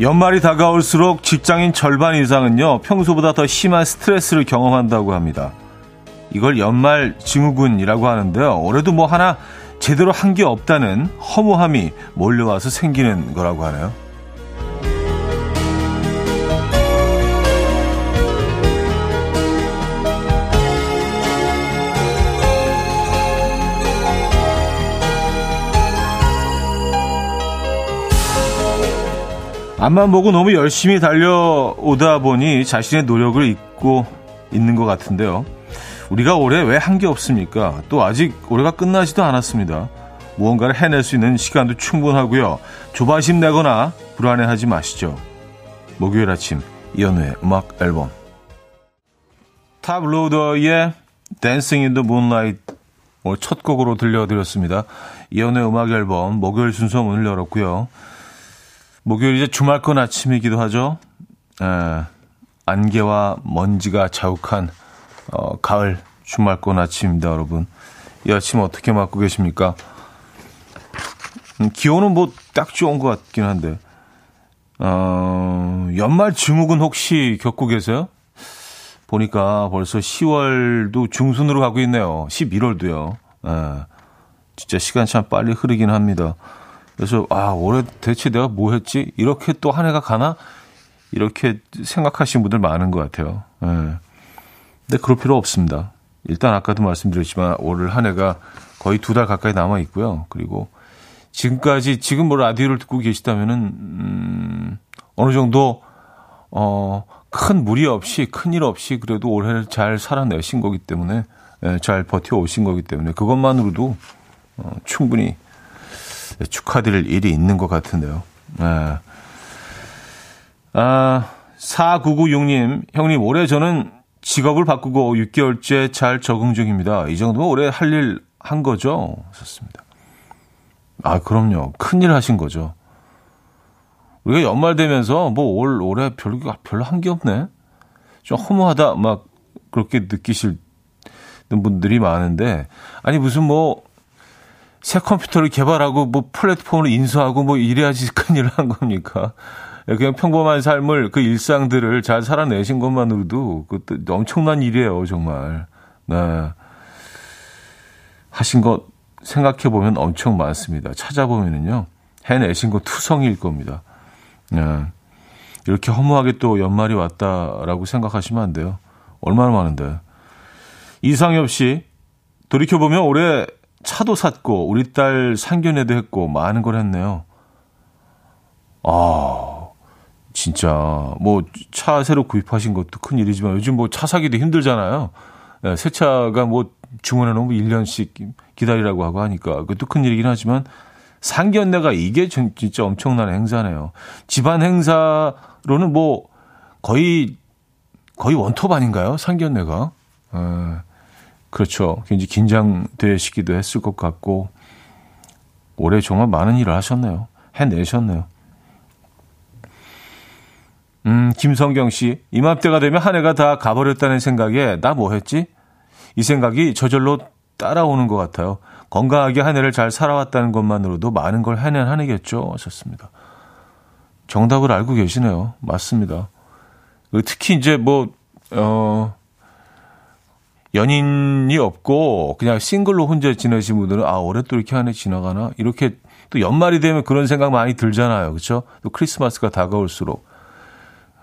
연말이 다가올수록 직장인 절반 이상은요, 평소보다 더 심한 스트레스를 경험한다고 합니다. 이걸 연말 증후군이라고 하는데요. 올해도 뭐 하나 제대로 한 게 없다는 허무함이 몰려와서 생기는 거라고 하네요. 앞만 보고 너무 열심히 달려오다 보니 자신의 노력을 잊고 있는 것 같은데요. 우리가 올해 왜 한 게 없습니까? 또 아직 올해가 끝나지도 않았습니다. 무언가를 해낼 수 있는 시간도 충분하고요. 조바심 내거나 불안해하지 마시죠. 목요일 아침 이현우의 음악 앨범 Toploader의 Dancing in the Moonlight 오늘 첫 곡으로 들려드렸습니다. 이연우의 음악 앨범 목요일 순서 문을 열었고요. 목요일 이제 주말권 아침이기도 하죠. 에, 안개와 먼지가 자욱한 어, 가을 주말권 아침입니다, 여러분. 이 아침 어떻게 맞고 계십니까? 음, 기온은 뭐 딱 좋은 것 같긴 한데, 어, 연말 증후군 혹시 겪고 계세요? 보니까 벌써 10월도 중순으로 가고 있네요. 11월도요. 예, 진짜 시간 참 빨리 흐르긴 합니다. 그래서 아 올해 대체 내가 뭐 했지? 이렇게 또 한 해가 가나? 이렇게 생각하시는 분들 많은 것 같아요. 예. 근데 그럴 필요 없습니다. 일단 아까도 말씀드렸지만 올 한 해가 거의 두 달 가까이 남아 있고요. 그리고 지금까지 지금 뭐 라디오를 듣고 계시다면은 음, 어느 정도 어, 큰 무리 없이 큰 일 없이 그래도 올해를 잘 살아내신 거기 때문에 예, 잘 버텨 오신 거기 때문에 그것만으로도 어, 충분히 축하드릴 일이 있는 것 같은데요. 네. 아, 4996님, 형님, 올해 저는 직업을 바꾸고 6개월째 잘 적응 중입니다. 이 정도면 올해 할 일 한 거죠? 좋습니다. 아, 그럼요. 큰일 하신 거죠. 우리가 연말 되면서 뭐 올, 올해 별로, 별로 한 게 없네? 좀 허무하다, 막 그렇게 느끼실 분들이 많은데, 아니, 무슨 뭐, 새 컴퓨터를 개발하고 뭐 플랫폼을 인수하고 뭐 이래야지 큰일을 한 겁니까? 그냥 평범한 삶을 그 일상들을 잘 살아내신 것만으로도 그것도 엄청난 일이에요, 정말. 네. 하신 것 생각해 보면 엄청 많습니다. 찾아보면은요, 해내신 거 투성일 겁니다. 네. 이렇게 허무하게 또 연말이 왔다라고 생각하시면 안 돼요. 얼마나 많은데. 이상엽 씨, 돌이켜 보면 올해 차도 샀고 우리 딸 상견례도 했고 많은 걸 했네요. 아 진짜 뭐 차 새로 구입하신 것도 큰 일이지만 요즘 뭐 차 사기도 힘들잖아요. 네, 새 차가 뭐 주문해 놓으면 1년씩 기다리라고 하고 하니까 그것도 큰 일이긴 하지만 상견례가 이게 진짜 엄청난 행사네요. 집안 행사로는 뭐 거의 거의 원톱 아닌가요? 상견례가. 에. 그렇죠. 굉장히 긴장되시기도 했을 것 같고 올해 정말 많은 일을 하셨네요. 해내셨네요. 음, 김성경 씨. 이맘때가 되면 한 해가 다 가버렸다는 생각에 나 뭐 했지? 이 생각이 저절로 따라오는 것 같아요. 건강하게 한 해를 잘 살아왔다는 것만으로도 많은 걸 해낸 한 해겠죠. 하셨습니다. 정답을 알고 계시네요. 맞습니다. 특히 이제 뭐, 어, 연인이 없고 그냥 싱글로 혼자 지내신 분들은 아 올해 또 이렇게 한해 지나가나 이렇게 또 연말이 되면 그런 생각 많이 들잖아요, 그렇죠? 또 크리스마스가 다가올수록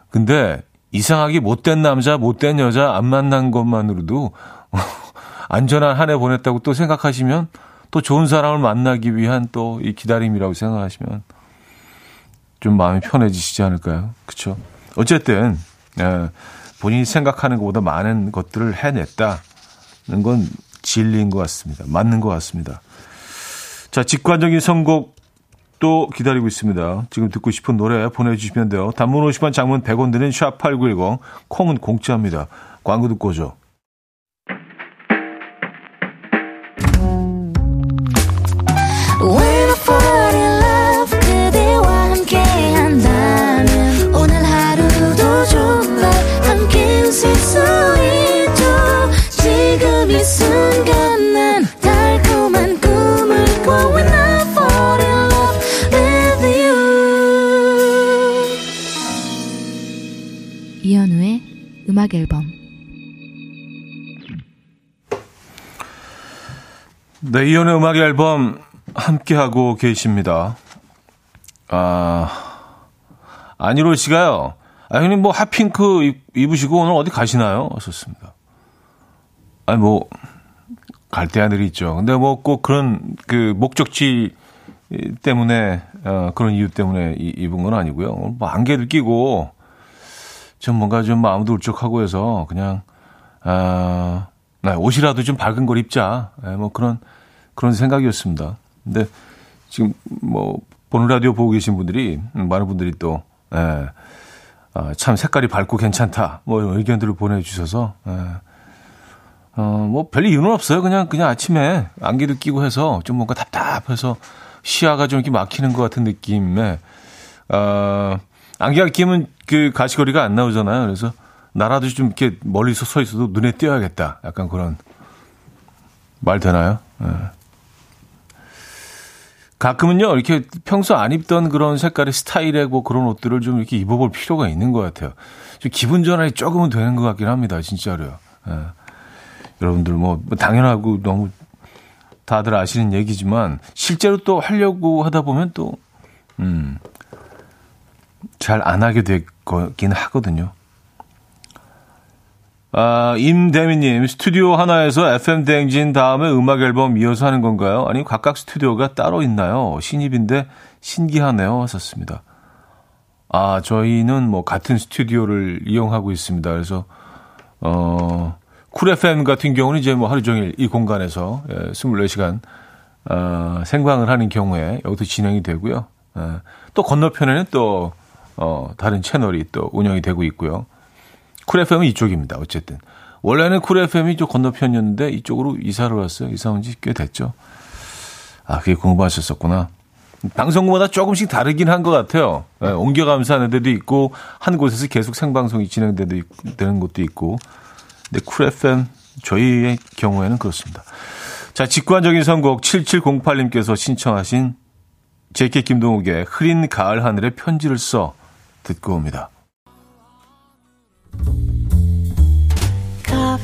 근데 이상하게 못된 남자, 못된 여자 안 만난 것만으로도 안전한 한 해 보냈다고 또 생각하시면 또 좋은 사람을 만나기 위한 또 이 기다림이라고 생각하시면 좀 마음이 편해지시지 않을까요? 그렇죠? 어쨌든 예. 본인이 생각하는 것보다 많은 것들을 해냈다는 건 진리인 것 같습니다. 맞는 것 같습니다. 자, 직관적인 선곡 또 기다리고 있습니다. 지금 듣고 싶은 노래 보내주시면 돼요. 단문 50원, 장문 100원 드는 샵8910, 콩은 공짜입니다. 광고 듣고 오죠. 네, 이연의 음악 앨범 함께하고 계십니다. 아, 안희로 씨가요. 아, 형님 뭐 핫핑크 입으시고 오늘 어디 가시나요? 하셨습니다. 아니, 뭐, 갈 때하늘이 있죠. 근데 뭐 꼭 그런 그 목적지 때문에, 어, 그런 이유 때문에 입은 건 아니고요. 뭐 안개도 끼고, 좀 뭔가 좀 마음도 울적하고 해서 그냥, 아, 네, 옷이라도 좀 밝은 걸 입자. 네, 뭐 그런, 그런 생각이었습니다. 근데 지금 뭐, 보는 라디오 보고 계신 분들이, 많은 분들이 또, 예, 아, 참 색깔이 밝고 괜찮다. 뭐 의견들을 보내주셔서, 예, 어, 뭐, 별 이유는 없어요. 그냥, 그냥 아침에 안개도 끼고 해서 좀 뭔가 답답해서 시야가 좀 이렇게 막히는 것 같은 느낌에, 어, 안개가 끼면 그 가시거리가 안 나오잖아요. 그래서 나라도 좀 이렇게 멀리서 서 있어도 눈에 띄어야겠다. 약간 그런 말 되나요? 예. 가끔은요, 이렇게 평소 안 입던 그런 색깔의 스타일의 뭐 그런 옷들을 좀 이렇게 입어볼 필요가 있는 것 같아요. 좀 기분 전환이 조금은 되는 것 같긴 합니다. 진짜로요. 예. 여러분들 뭐, 뭐 당연하고 너무 다들 아시는 얘기지만 실제로 또 하려고 하다 보면 또, 음, 잘 안 하게 될 거긴 하거든요. 아, 임대미님, 스튜디오 하나에서 FM 대행진 다음에 음악 앨범 이어서 하는 건가요? 아니면 각각 스튜디오가 따로 있나요? 신입인데 신기하네요. 하셨습니다. 아, 저희는 뭐 같은 스튜디오를 이용하고 있습니다. 그래서, 어, 쿨 FM 같은 경우는 이제 뭐 하루 종일 이 공간에서 예, 24시간, 어, 생방을 하는 경우에 여기서 진행이 되고요. 예, 또 건너편에는 또, 어, 다른 채널이 또 운영이 되고 있고요. 쿨 FM은 이쪽입니다. 어쨌든. 원래는 쿨 FM이 좀 건너편이었는데 이쪽으로 이사를 왔어요. 이사 온 지 꽤 됐죠. 아, 그게 궁금하셨었구나. 방송국마다 조금씩 다르긴 한 것 같아요. 네, 옮겨가면서 하는 데도 있고, 한 곳에서 계속 생방송이 진행되는 곳도 있고. 근데 쿨 FM, 저희의 경우에는 그렇습니다. 자, 직관적인 선곡 7708님께서 신청하신 제키 김동욱의 흐린 가을 하늘에 편지를 써 듣고 옵니다.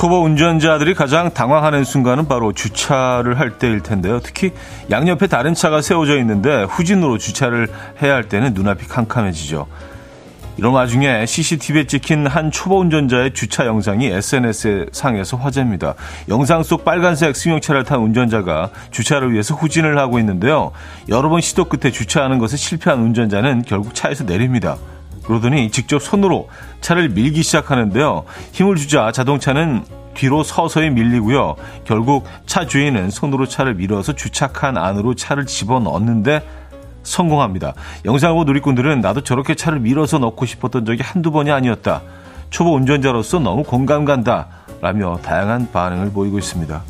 초보 운전자들이 가장 당황하는 순간은 바로 주차를 할 때일 텐데요. 특히 양옆에 다른 차가 세워져 있는데 후진으로 주차를 해야 할 때는 눈앞이 캄캄해지죠. 이런 와중에 CCTV에 찍힌 한 초보 운전자의 주차 영상이 SNS 상에서 화제입니다. 영상 속 빨간색 승용차를 탄 운전자가 주차를 위해서 후진을 하고 있는데요. 여러 번 시도 끝에 주차하는 것에 실패한 운전자는 결국 차에서 내립니다. 그러더니 직접 손으로 차를 밀기 시작하는데요. 힘을 주자 자동차는 뒤로 서서히 밀리고요. 결국 차 주인은 손으로 차를 밀어서 주차칸 안으로 차를 집어넣는데 성공합니다. 영상을 본 누리꾼들은 나도 저렇게 차를 밀어서 넣고 싶었던 적이 한두 번이 아니었다. 초보 운전자로서 너무 공감 간다. 라며 다양한 반응을 보이고 있습니다.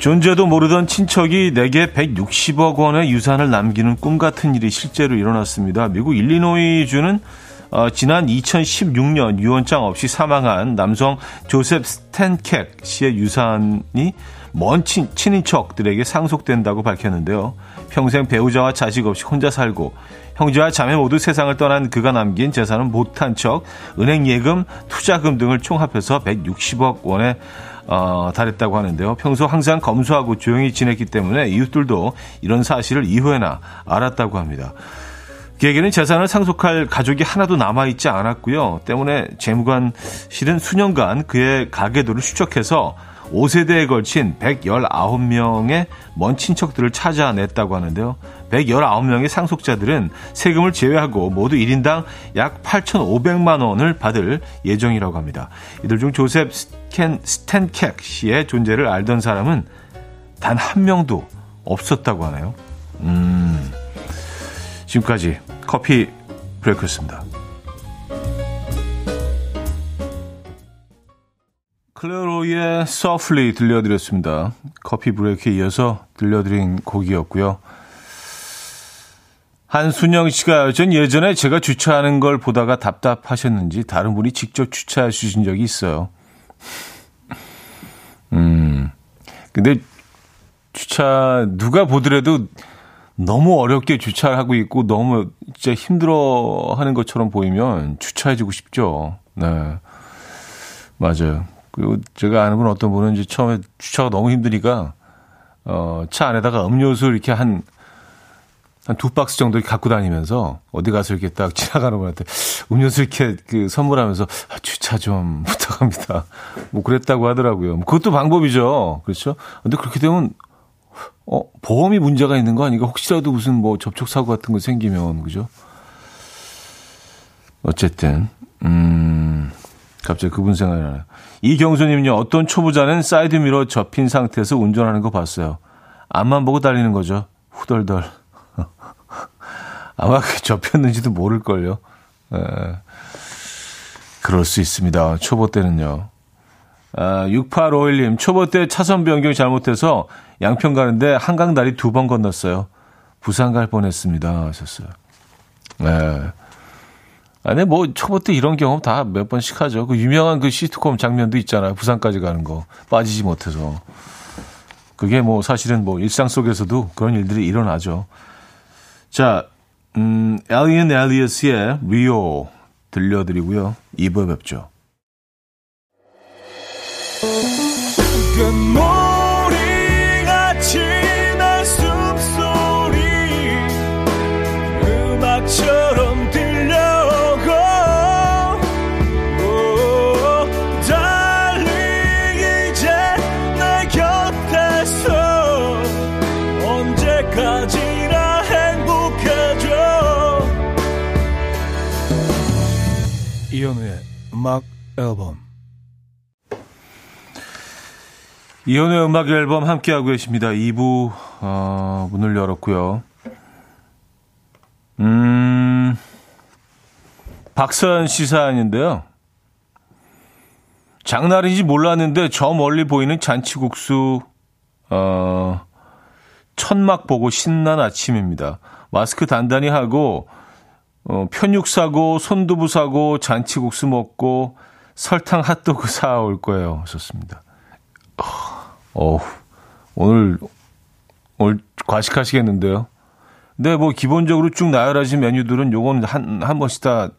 존재도 모르던 친척이 내게 160억 원의 유산을 남기는 꿈 같은 일이 실제로 일어났습니다. 미국 일리노이주는 어, 지난 2016년 유언장 없이 사망한 남성 조셉 스탠켑 씨의 유산이 먼 친, 친인척들에게 상속된다고 밝혔는데요. 평생 배우자와 자식 없이 혼자 살고 형제와 자매 모두 세상을 떠난 그가 남긴 재산은 못한 척 은행 예금, 투자금 등을 총합해서 160억 원에 어, 달했다고 하는데요. 평소 항상 검소하고 조용히 지냈기 때문에 이웃들도 이런 사실을 이후에나 알았다고 합니다. 그에게는 재산을 상속할 가족이 하나도 남아있지 않았고요. 때문에 재무관실은 수년간 그의 가계도를 추적해서 5세대에 걸친 119명의 먼 친척들을 찾아냈다고 하는데요. 119명의 상속자들은 세금을 제외하고 모두 1인당 약 8,500만 원을 받을 예정이라고 합니다. 이들 중 조셉 스탠, 스탠켑 씨의 존재를 알던 사람은 단 한 명도 없었다고 하네요. 음, 지금까지 커피 브레이크였습니다. 클레로의 Softly 들려드렸습니다. 커피 브레이크에 이어서 들려드린 곡이었고요. 한순영 씨가 전 예전에 제가 주차하는 걸 보다가 답답하셨는지 다른 분이 직접 주차해 주신 적이 있어요. 음. 근데 주차 누가 보더라도 너무 어렵게 주차를 하고 있고 너무 진짜 힘들어 하는 것처럼 보이면 주차해 주고 싶죠. 네. 맞아요. 그리고 제가 아는 분 어떤 분은 이제 처음에 주차가 너무 힘드니까 어, 차 안에다가 음료수 이렇게 한 한 두 박스 정도 갖고 다니면서 어디 가서 이렇게 딱 지나가는 분한테 음료수 이렇게 그 선물하면서 아, 주차 좀 부탁합니다. 뭐 그랬다고 하더라고요. 뭐 그것도 방법이죠. 그렇죠? 근데 그렇게 되면 어, 보험이 문제가 있는 거 아닌가? 혹시라도 무슨 뭐 접촉사고 같은 거 생기면, 그죠? 어쨌든, 음, 갑자기 그분 생각이 나요. 이경수님은요, 어떤 초보자는 사이드미러 접힌 상태에서 운전하는 거 봤어요. 앞만 보고 달리는 거죠. 후덜덜. 아마 그 접혔는지도 모를걸요. 에, 그럴 수 있습니다. 초보 때는요. 아, 6851님, 초보 때 차선 변경이 잘못해서 양평 가는데 한강 다리 두 번 건넜어요. 부산 갈 뻔했습니다. 하셨어요. 네. 아니, 뭐, 초보 때 이런 경험 다 몇 번씩 하죠. 그 유명한 그 시트콤 장면도 있잖아요. 부산까지 가는 거. 빠지지 못해서. 그게 뭐 사실은 뭐 일상 속에서도 그런 일들이 일어나죠. 자, 음, 엘리언 엘리어스의 리오 들려드리고요. 2부에 뵙죠. 음악 앨범 이현우의 음악 앨범 함께하고 계십니다. 2부 어, 문을 열었고요. 음, 박서연 시사인데요. 장날인지 몰랐는데 저 멀리 보이는 잔치국수 어, 천막 보고 신난 아침입니다. 마스크 단단히 하고 어, 편육 사고, 손두부 사고, 잔치국수 먹고, 설탕 핫도그 사올 거예요. 좋습니다. 어, 오늘, 오늘 과식하시겠는데요? 근데 뭐 기본적으로 쭉 나열하신 메뉴들은 요거는 한, 한 번씩 다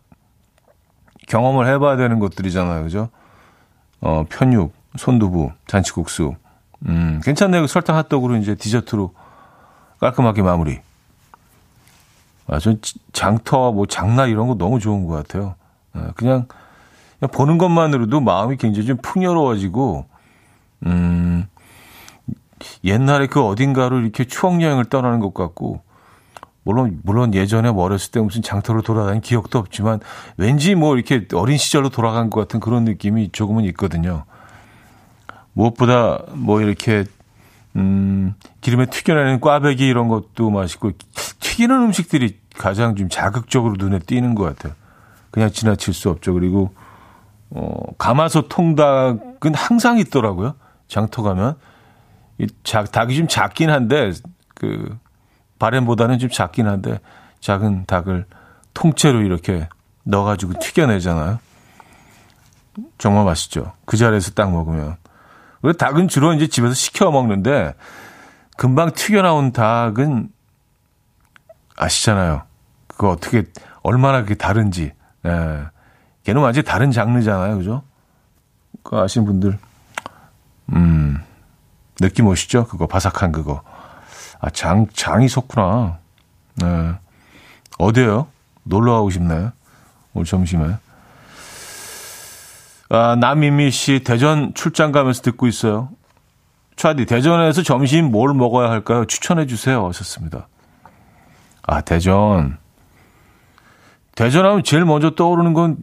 경험을 해봐야 되는 것들이잖아요. 그죠? 어, 편육, 손두부, 잔치국수. 음, 괜찮네요. 설탕 핫도그로 이제 디저트로 깔끔하게 마무리. 아, 전 장터, 뭐 장날 이런 거 너무 좋은 것 같아요. 예, 그냥, 그냥 보는 것만으로도 마음이 굉장히 좀 풍요로워지고, 음, 옛날에 그 어딘가로 이렇게 추억여행을 떠나는 것 같고, 물론, 물론 예전에 뭐 어렸을 때 무슨 장터로 돌아다닌 기억도 없지만, 왠지 뭐 이렇게 어린 시절로 돌아간 것 같은 그런 느낌이 조금은 있거든요. 무엇보다 뭐 이렇게, 음, 기름에 튀겨내는 꽈배기 이런 것도 맛있고, 튀기는 음식들이 가장 좀 자극적으로 눈에 띄는 것 같아요. 그냥 지나칠 수 없죠. 그리고 어, 가마솥 통닭은 항상 있더라고요. 장터 가면 이 작, 닭이 좀 작긴 한데 그 바램보다는 좀 작긴 한데 작은 닭을 통째로 이렇게 넣어가지고 튀겨내잖아요. 정말 맛있죠. 그 자리에서 딱 먹으면. 왜 닭은 주로 이제 집에서 시켜 먹는데 금방 튀겨 나온 닭은 아시잖아요. 그 어떻게 얼마나 그게 다른지. 예. 걔는 완전히 다른 장르잖아요. 그죠? 그 아시는 분들 음. 느낌 오시죠? 그거 바삭한 그거. 아, 장 장이 섰구나. 네. 어디에요? 놀러 가고 싶나요? 오늘 점심에. 아, 남미미 씨 대전 출장 가면서 듣고 있어요. 차디 대전에서 점심 뭘 먹어야 할까요? 추천해 주세요. 하셨습니다. 아, 대전. 대전하면 제일 먼저 떠오르는 건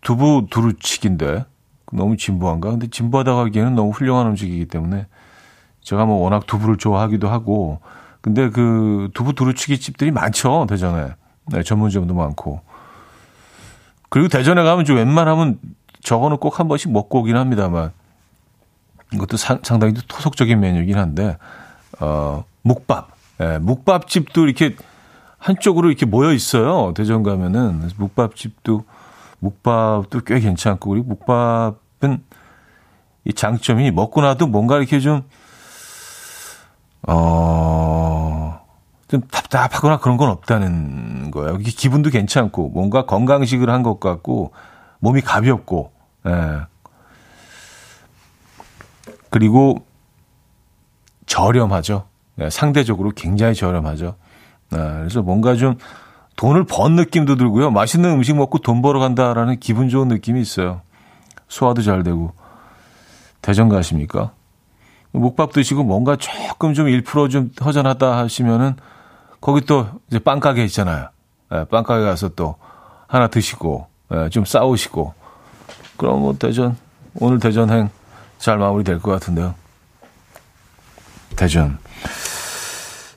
두부 두루치기인데. 너무 진부한가? 근데 진부하다 가기에는 너무 훌륭한 음식이기 때문에 제가 뭐 워낙 두부를 좋아하기도 하고 근데 그 두부 두루치기 집들이 많죠 대전에 네, 전문점도 많고 그리고 대전에 가면 좀 웬만하면 저거는 꼭 한 번씩 먹고 오긴 합니다만 이것도 상, 당히 토속적인 메뉴이긴 한데 어 묵밥. 예, 묵밥집도 이렇게 한쪽으로 이렇게 모여 있어요. 대전 가면은. 묵밥집도 묵밥도 꽤 괜찮고 그리고 묵밥은 이 장점이 먹고 나도 뭔가 이렇게 좀 어, 좀 답답하거나 그런 건 없다는 거예요. 기분도 괜찮고, 뭔가 건강식을 한 것 같고, 몸이 가볍고, 예. 그리고 저렴하죠. 예, 상대적으로 굉장히 저렴하죠. 예, 그래서 뭔가 좀 돈을 번 느낌도 들고요. 맛있는 음식 먹고 돈 벌어 간다라는 기분 좋은 느낌이 있어요. 소화도 잘 되고. 대전 가십니까? 묵밥 드시고 뭔가 조금 좀 1%좀 허전하다 하시면은 거기 또 이제 빵가게 있잖아요. 예, 빵가게 가서 또 하나 드시고 예, 좀 싸우시고 그럼 뭐 대전 오늘 대전행 잘 마무리될 것 같은데요. 대전.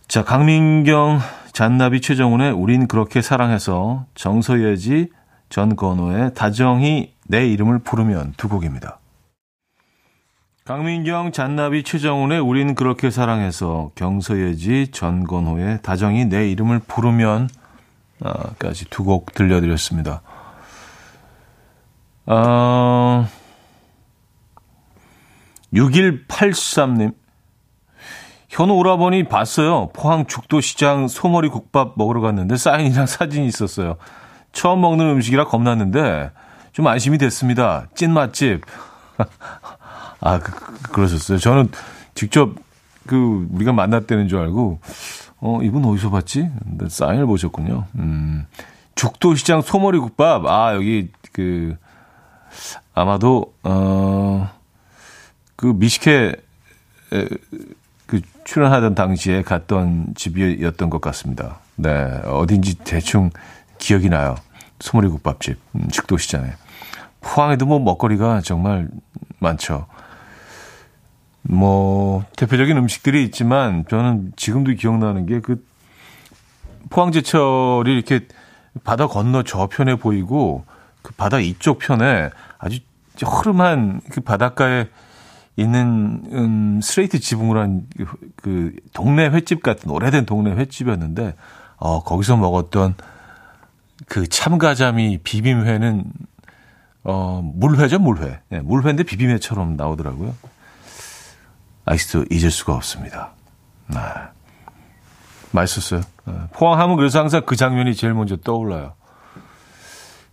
자 강민경 잔나비 최정훈의 우린 그렇게 사랑해서 정서예지 전건호의 다정히 내 이름을 부르면 두 곡입니다. 강민경, 잔나비, 최정훈의 우린 그렇게 사랑해서 경서예지, 전건호의 다정이 내 이름을 부르면 아, 까지 두 곡 들려드렸습니다. 어, 6183님. 현우 오라버니 봤어요. 포항 죽도시장 소머리 국밥 먹으러 갔는데 사인이랑 사진이 있었어요. 처음 먹는 음식이라 겁났는데 좀 안심이 됐습니다. 찐 맛집. 아, 그, 그, 그러셨어요. 저는 직접 그 우리가 만났다는 줄 알고 어, 이분 어디서 봤지? 근데 사인을 보셨군요. 음. 죽도시장 소머리 국밥. 아, 여기 그 아마도 어 그 미식회 에, 그 출연하던 당시에 갔던 집이었던 것 같습니다. 네, 어딘지 대충 기억이 나요. 소머리 국밥집 음, 죽도시장에. 포항에도 뭐 먹거리가 정말 많죠. 뭐 대표적인 음식들이 있지만 저는 지금도 기억나는 게 그 포항제철이 이렇게 바다 건너 저편에 보이고 그 바다 이쪽 편에 아주 흐름한 그 바닷가에 있는 음, 스트레이트 지붕으로 한 그 동네 횟집 같은 오래된 동네 횟집이었는데 어 거기서 먹었던 그 참가자미 비빔회는 어 물회죠 물회 네, 물회인데 비빔회처럼 나오더라고요. 아직도 잊을 수가 없습니다. 네. 맛있었어요. 네. 포항하면 그래서 항상 그 장면이 제일 먼저 떠올라요.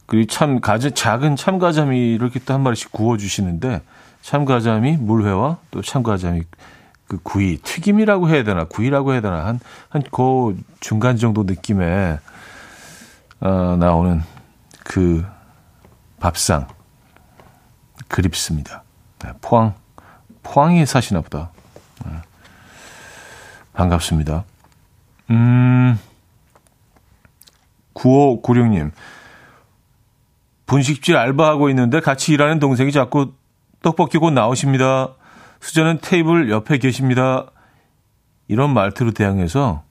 그리고 참 가자, 작은 참가자미 이렇게 또 한 마리씩 구워 주시는데 참가자미 물회와 또 참가자미 그 구이 튀김이라고 해야 되나 구이라고 해야 되나 한 한 그 중간 정도 느낌의 어, 나오는 그 밥상 그립습니다. 네, 포항 포항에 사시나 보다. 네. 반갑습니다. 음, 9596님. 분식집 알바하고 있는데 같이 일하는 동생이 자꾸 떡볶이 곧 나오십니다. 수저는 테이블 옆에 계십니다. 이런 말투로 대항해서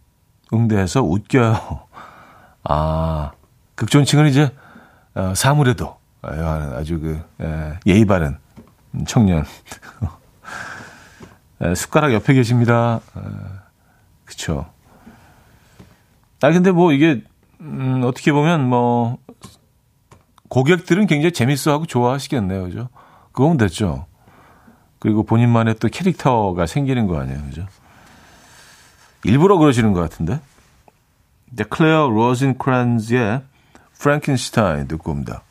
응대해서 웃겨요. 아, 극존칭은 이제 어, 사물에도 아주 그 예, 예의 바른 청년. 에, 숟가락 옆에 계십니다. 에, 그쵸. 아, 근데 뭐 이게, 음, 어떻게 보면 뭐, 고객들은 굉장히 재밌어 하고 좋아하시겠네요. 그죠? 그거면 됐죠. 그리고 본인만의 또 캐릭터가 생기는 거 아니에요. 그죠? 일부러 그러시는 것 같은데. 네, 클레어 로진크란즈의 프랭켄슈타인 듣고 옵니다.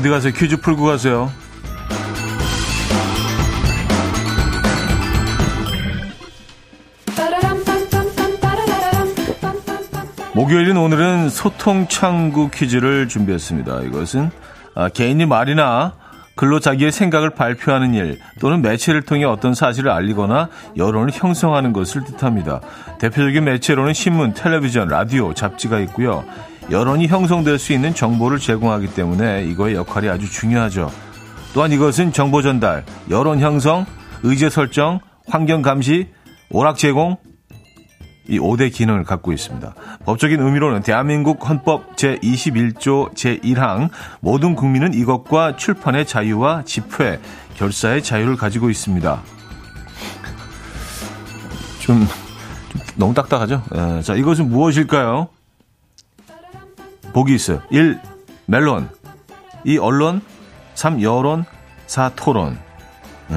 어디 가세요? 퀴즈 풀고 가세요. 목요일인 오늘은 소통 창구 퀴즈를 준비했습니다. 이것은 아, 개인이 말이나 글로 자기의 생각을 발표하는 일 또는 매체를 통해 어떤 사실을 알리거나 여론을 형성하는 것을 뜻합니다. 대표적인 매체로는 신문, 텔레비전, 라디오, 잡지가 있고요. 여론이 형성될 수 있는 정보를 제공하기 때문에 이거의 역할이 아주 중요하죠. 또한 이것은 정보 전달, 여론 형성, 의제 설정, 환경 감시, 오락 제공, 이 5대 기능을 갖고 있습니다. 법적인 의미로는 대한민국 헌법 제21조 제1항 모든 국민은 이것과 출판의 자유와 집회, 결사의 자유를 가지고 있습니다. 좀, 좀 너무 딱딱하죠? 에, 자, 이것은 무엇일까요? 보기 있어요. 1. 멜론 2. 언론 3. 여론 4. 토론 에.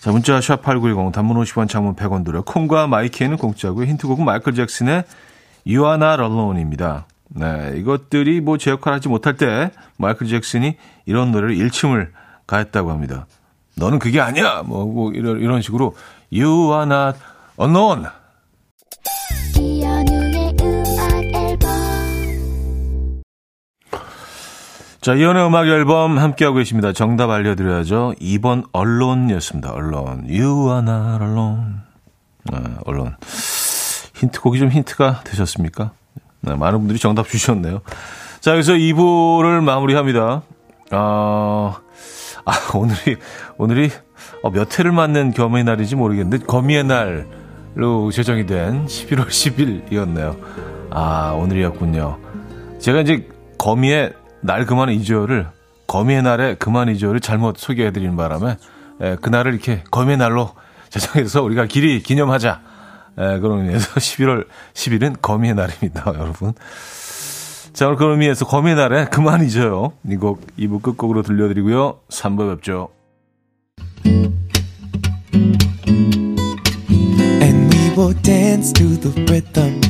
자, 문자 샵8910 단문 50원 장문 100원 들어 콩과 마이키에는 공짜고요. 힌트곡은 마이클 잭슨의 You Are Not Alone입니다. 네, 이것들이 뭐 제 역할 하지 못할 때 마이클 잭슨이 이런 노래를 일침을 가했다고 합니다. 너는 그게 아니야! 뭐, 뭐 이런, 이런 식으로 You Are Not Alone 자, 이연의 음악 앨범 함께하고 계십니다. 정답 알려드려야죠. 2번 언론이었습니다. 언론. You are not alone. 네, 언론. 힌트곡이 좀 힌트가 되셨습니까? 네, 많은 분들이 정답 주셨네요. 자, 여기서 2부를 마무리합니다. 아, 아 오늘이, 오늘이 어, 몇 회를 맞는 겸의 날인지 모르겠는데, 거미의 날로 제정이 된 11월 10일이었네요. 아, 오늘이었군요. 제가 이제 거미의 날 그만 이주요를 거미의 날에 그만 이주요를 잘못 소개해드리는 바람에 에, 그날을 이렇게 거미의 날로 제정해서 우리가 길이 기념하자. 에, 그런 의미에서 11월 10일은 거미의 날입니다, 여러분. 자, 그런 의미에서 거미의 날에 그만 잊어요. 이 곡 2부 끝곡으로 들려드리고요. 3부 뵙죠. will dance to the rhythm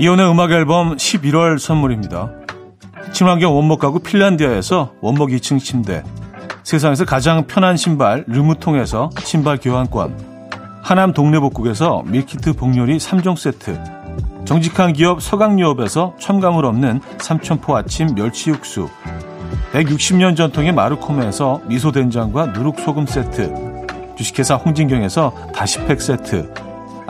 이현우의 음악 앨범 11월 선물입니다. 친환경 원목 가구 핀란디아에서 원목 2층 침대. 세상에서 가장 편한 신발 르무통에서 신발 교환권. 하남 동네복국에서 밀키트 복요리 3종 세트. 정직한 기업 서강유업에서 첨가물 없는 삼천포 아침 멸치 육수. 160년 전통의 마르코메에서 미소된장과 누룩소금 세트. 주식회사 홍진경에서 다시팩 세트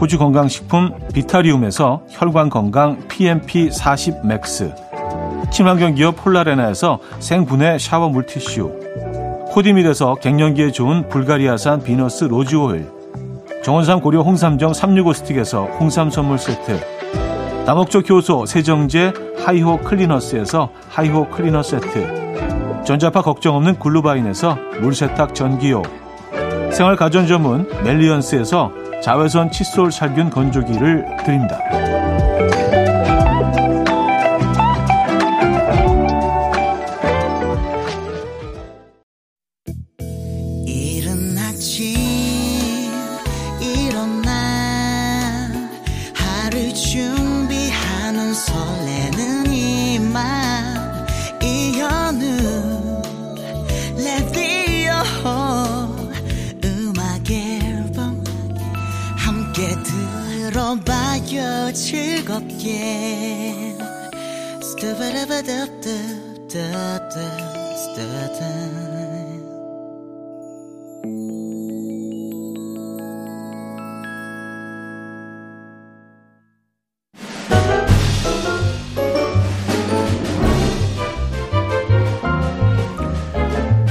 호주 건강식품 비타리움에서 혈관건강 PMP40 맥스. 친환경 기업 폴라레나에서 생분해 샤워 물티슈. 코디밀에서 갱년기에 좋은 불가리아산 비너스 로즈오일. 정원삼 고려 홍삼정 365 스틱에서 홍삼 선물 세트. 다목적 효소 세정제 하이호 클리너스에서 하이호 클리너 세트. 전자파 걱정 없는 글루바인에서 물세탁 전기요. 생활 가전 전문 멜리언스에서 자외선 칫솔 살균 건조기를 드립니다. 들어봐요 즐겁게.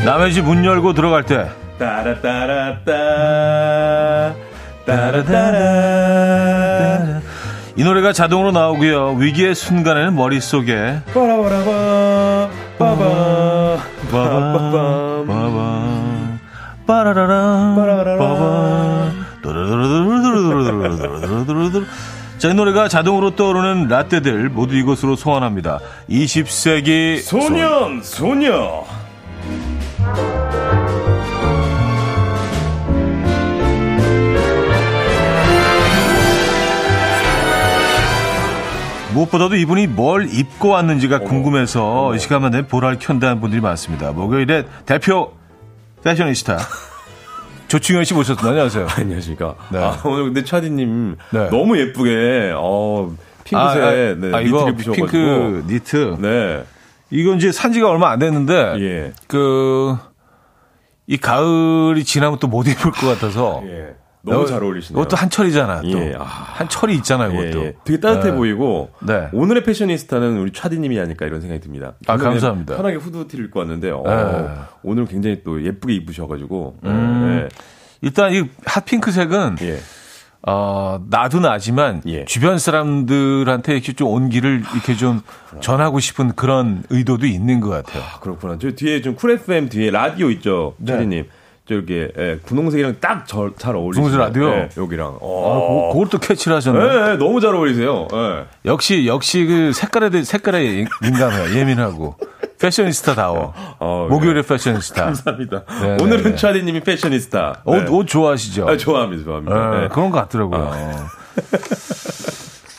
남의 집 문 열고 들어갈 때. 따라따라따. 따라따라. 이 노래가 자동으로 나오고요. 위기의 순간에는 머릿속에 빠라바라바 빠바 빠바 빠바 빠라라라 빠라라라 빠바 자, 이 노래가 자동으로 떠오르는 라떼들 모두 이곳으로 소환합니다. 20세기 소년, 소... 소녀. 무엇보다도 이분이 뭘 입고 왔는지가 궁금해서 이 시간만에 보라를 켠다는 분들이 많습니다. 목요일에 대표 패셔니스타 조충현 씨 모셨습니다. 안녕하세요. 안녕하십니까. 네. 아, 오늘 근데 차디님 네. 너무 예쁘게 어 핑크색 아, 아, 네, 아, 니트 입으셔가지고 핑크 니트. 네. 이건 이제 산지가 얼마 안 됐는데 예. 그이 가을이 지나면 또 못 입을 것 같아서 예. 너무 어, 잘 어울리시네요. 이것도 한철이잖아. 또 예, 아. 한철이 있잖아요. 예, 이것도. 예. 되게 따뜻해 네. 보이고 네. 오늘의 패셔니스타는 우리 차디님이 아닐까 이런 생각이 듭니다. 아, 감사합니다. 편하게 후드티를 입고 왔는데 어, 네. 오늘 굉장히 또 예쁘게 입으셔가지고 음. 일단 이 핫핑크색은 예. 예. 어, 나도 나지만 예. 주변 사람들한테 이렇게 좀 온기를 이렇게 좀 전하고 싶은 그런 의도도 있는 것 같아요. 아, 그렇구나. 저 뒤에 좀쿨 FM 뒤에 라디오 있죠, 네. 차디님. 저기 예, 분홍색이랑 딱 잘 어울리시네요. 분홍색 라디오? 예, 여기랑. 아, 어. 그, 그걸 또 캐치를 하셨네. 예, 예, 너무 잘 어울리세요. 예. 역시 역시 그 색깔에 대해 색깔에 민감해요. 예민하고 패셔니스타다워. 어, 목요일에 패셔니스타. 감사합니다. 네, 오늘은 네, 네. 차디님이 패셔니스타. 옷, 네. 옷 좋아하시죠? 아, 좋아합니다, 좋아합니다. 네, 네. 그런 것 같더라고요.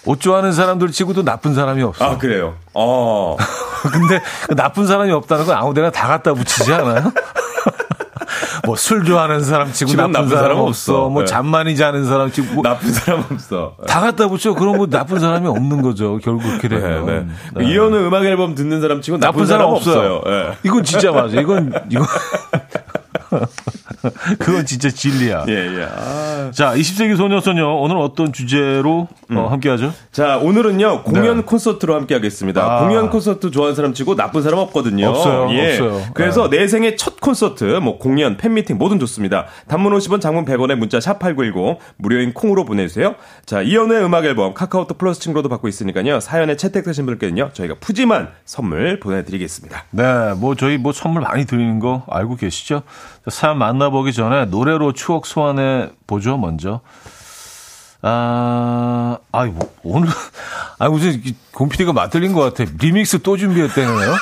옷 좋아하는 사람들 치고도 나쁜 사람이 없어. 아, 그래요. 어. 근데 그 나쁜 사람이 없다는 건 아무데나 다 갖다 붙이지 않아요? 뭐 술 좋아하는 사람 치고 나쁜, 나쁜 사람 사람은 없어. 뭐 네. 잠 많이 자는 사람 치고 뭐 나쁜 사람 없어. 다 갖다 붙여. 그럼 뭐 나쁜 사람이 없는 거죠. 결국 그렇게 네, 되면. 네. 이현우 음악 앨범 듣는 사람 치고 나쁜, 나쁜 사람 사람 없어요. 예. 이건 진짜 맞아. 이건 이건 그건 진짜 진리야. 예, 예. 아. 자, 20세기 소녀 소녀 오늘 어떤 주제로 어, 함께하죠? 자, 오늘은요, 공연 네. 콘서트로 함께 하겠습니다. 아. 공연 콘서트 좋아하는 사람 치고 나쁜 사람 없거든요. 없어요, 예. 없어요. 그래서 내 생애 첫 콘서트, 뭐 공연, 팬미팅 뭐든 좋습니다. 단문 50원, 장문 100원에 문자 샵 8910 무료인 콩으로 보내주세요. 자, 이연우의 음악 앨범 카카오톡 플러스 친구로도 받고 있으니까요. 사연에 채택되신 분들께는요, 저희가 푸짐한 선물 보내드리겠습니다. 네, 뭐 저희 뭐 선물 많이 드리는 거 알고 계시죠? 자, 사연 만나보기 전에 노래로 추억 소환해 보죠, 먼저. 아, 아이, 뭐, 오늘, 아, 무슨, 곰피디가 맛들린 것 같아. 리믹스 또 준비했다네요?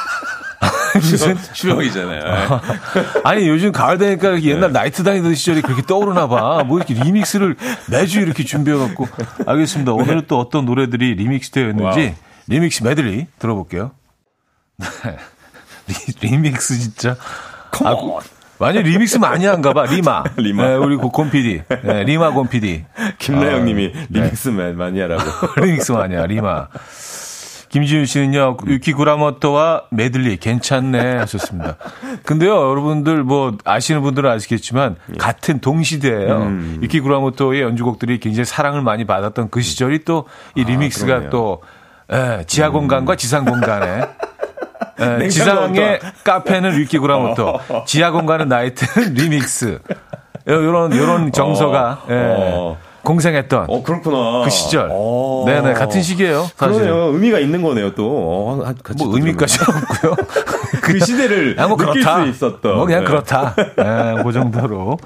무슨, 추억이잖아요. 아니, 요즘 가을 되니까 옛날 나이트 다니던 시절이 그렇게 떠오르나 봐. 뭐 이렇게 리믹스를 매주 이렇게 준비해갖고. 알겠습니다. 오늘은 또 어떤 노래들이 리믹스 되어 있는지 와우. 리믹스 메들리 들어볼게요. 네. 리, 리믹스 진짜. 아, 완전 리믹스 많이 한가 봐. 리마. 리마. 네, 우리 곰 PD. 네, 리마 곰 PD. 김나영 님이 네. 리믹스 맨 많이 하라고. 리믹스 마니아 리마. 김지윤 씨는요, 유키 구라모토와 메들리 괜찮네 하셨습니다. 근데요, 여러분들 뭐 아시는 분들은 아시겠지만 같은 동시대예요. 유키 구라모토의 연주곡들이 굉장히 사랑을 많이 받았던 그 시절이 또 이 리믹스가 그러네요. 또 예, 지하 공간과 지상 공간에 예, 냉장고 지상의 카페는 유키 구라모토, 지하 공간은 나이트는 리믹스. 이런 이런 정서가 예, 어. 공생했던 어, 그렇구나. 그 시절. 어. 네네, 같은 시기예요 사실. 그러네요. 의미가 있는 거네요, 또. 어, 뭐또 의미까지. 없고요. 그 시대를 그냥 뭐 느낄 그렇다. 수 있었던. 뭐 그냥 네. 그렇다. 네, 그 정도로.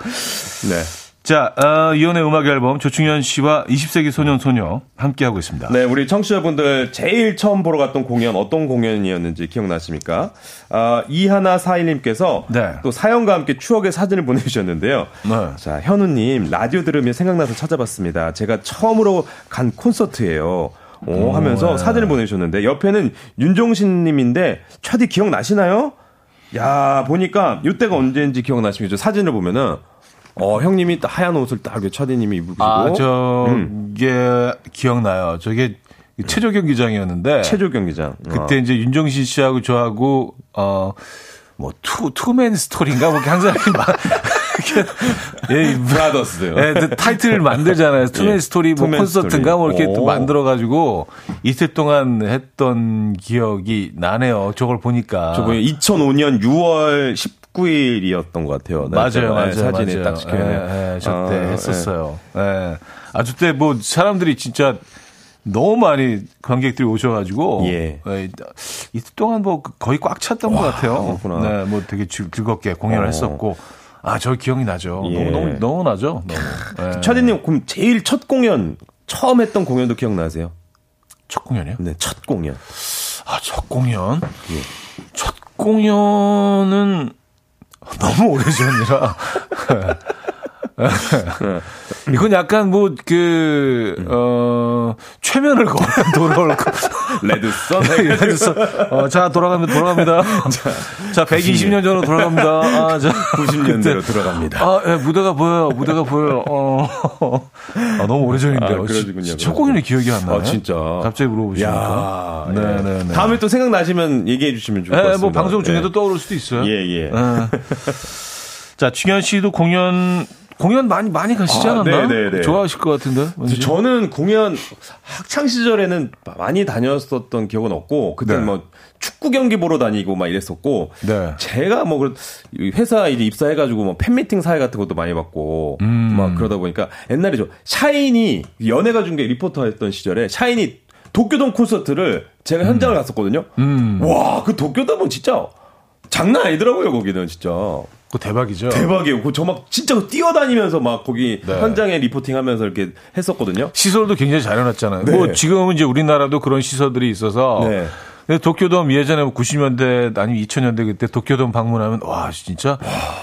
네. 자, 어, 이혼의 음악 앨범 조충현 씨와 20세기 소년 소녀 함께 하고 있습니다. 네, 우리 청취자분들 제일 처음 보러 갔던 공연 어떤 공연이었는지 기억나십니까? 아, 이하나 사일님께서 네. 또 사연과 함께 추억의 사진을 보내주셨는데요. 네. 자, 현우님 라디오 들으며 생각나서 찾아봤습니다. 제가 처음으로 간 콘서트예요. 오, 하면서 네. 사진을 보내주셨는데 옆에는 윤종신님인데 차디 기억나시나요? 야 보니까 이때가 언제인지 기억나시겠죠? 사진을 보면은 어 형님이 딱 하얀 옷을 딱 차디님이 입으시고 아, 저, 음. 게 기억나요. 저게 체조 경기장이었는데. 체조 경기장 그때 이제 윤종신 씨하고 저하고, 어, 뭐, two, two man story인가? 뭐, 이렇게 항상 예, brothers 예, 그 타이틀을 만들잖아요. two man 예, 스토리 뭐 two man 콘서트인가 뭐 이렇게. 또 오. 만들어 가지고 이틀 동안 했던 기억이 나네요. 저걸 보니까. 저번에 2005년 6월 19일이었던 것 같아요. 맞아요, 맞아요. 사진에 맞아요. 딱 찍혀있네요. 예, 예, 저때 아, 했었어요. 예. 아, 저때 뭐 사람들이 진짜 너무 많이 관객들이 오셔가지고 예. 예, 이틀 동안 뭐 거의 꽉 찼던 것 같아요. 그렇구나. 네, 뭐 되게 즐- 즐겁게 공연을 어. 했었고. 아, 저 기억이 나죠. 예. 너무, 너무, 너무 나죠. 너무. 예. 차디님 그럼 제일 첫 공연 처음 했던 공연도 기억나세요? 첫 공연이요? 네, 첫 공연. 아, 첫 공연? 예. 첫 공연은 너무 오래 전이라. 이건 약간 뭐, 그, 어, 최면을 걸어 돌아올 거. 레드썬. 그래서, 어, 자, 돌아갑니다, 돌아갑니다. 자, 120년 전으로 돌아갑니다. 아, 자. 90년대로 그때. 들어갑니다. 아, 예, 무대가 보여요, 무대가 보여요. 어. 아, 너무 오래전인데 요. 아, 그러시군요. 첫 공연이 기억이 안 나요. 아, 진짜. 갑자기 물어보시니까. 야, 네 네네. 예. 다음에 또 생각나시면 얘기해 주시면 좋을 것 예, 같습니다. 뭐 방송 중에도 예. 떠오를 수도 있어요. 예, 예. 예. 자, 충현 씨도 공연 공연 많이 많이 가시지 아, 않았나? 네네네. 좋아하실 것 같은데. 왠지? 저는 공연 학창 시절에는 많이 다녔었던 기억은 없고 그때 네. 는뭐 축구 경기 보러 다니고 막 이랬었고 네. 제가 뭐 회사 이제 입사해가지고 뭐 팬미팅 사회 같은 것도 많이 받고 음. 막 그러다 보니까 옛날에 저 샤이니 연예가 중계 리포터 했던 시절에 샤이니 도쿄돔 콘서트를 제가 현장을 갔었거든요. 음. 와그 도쿄돔은 진짜 장난 아니더라고요 거기는 진짜. 그 대박이죠. 대박이에요. 저막 진짜 뛰어다니면서 막 거기 네. 현장에 리포팅하면서 이렇게 했었거든요. 시설도 굉장히 잘 해놨잖아요. 네. 뭐 지금은 이제 우리나라도 그런 시설들이 있어서. 네. 근데 도쿄돔 예전에 90년대 아니면 2000년대 그때 도쿄돔 방문하면 와 진짜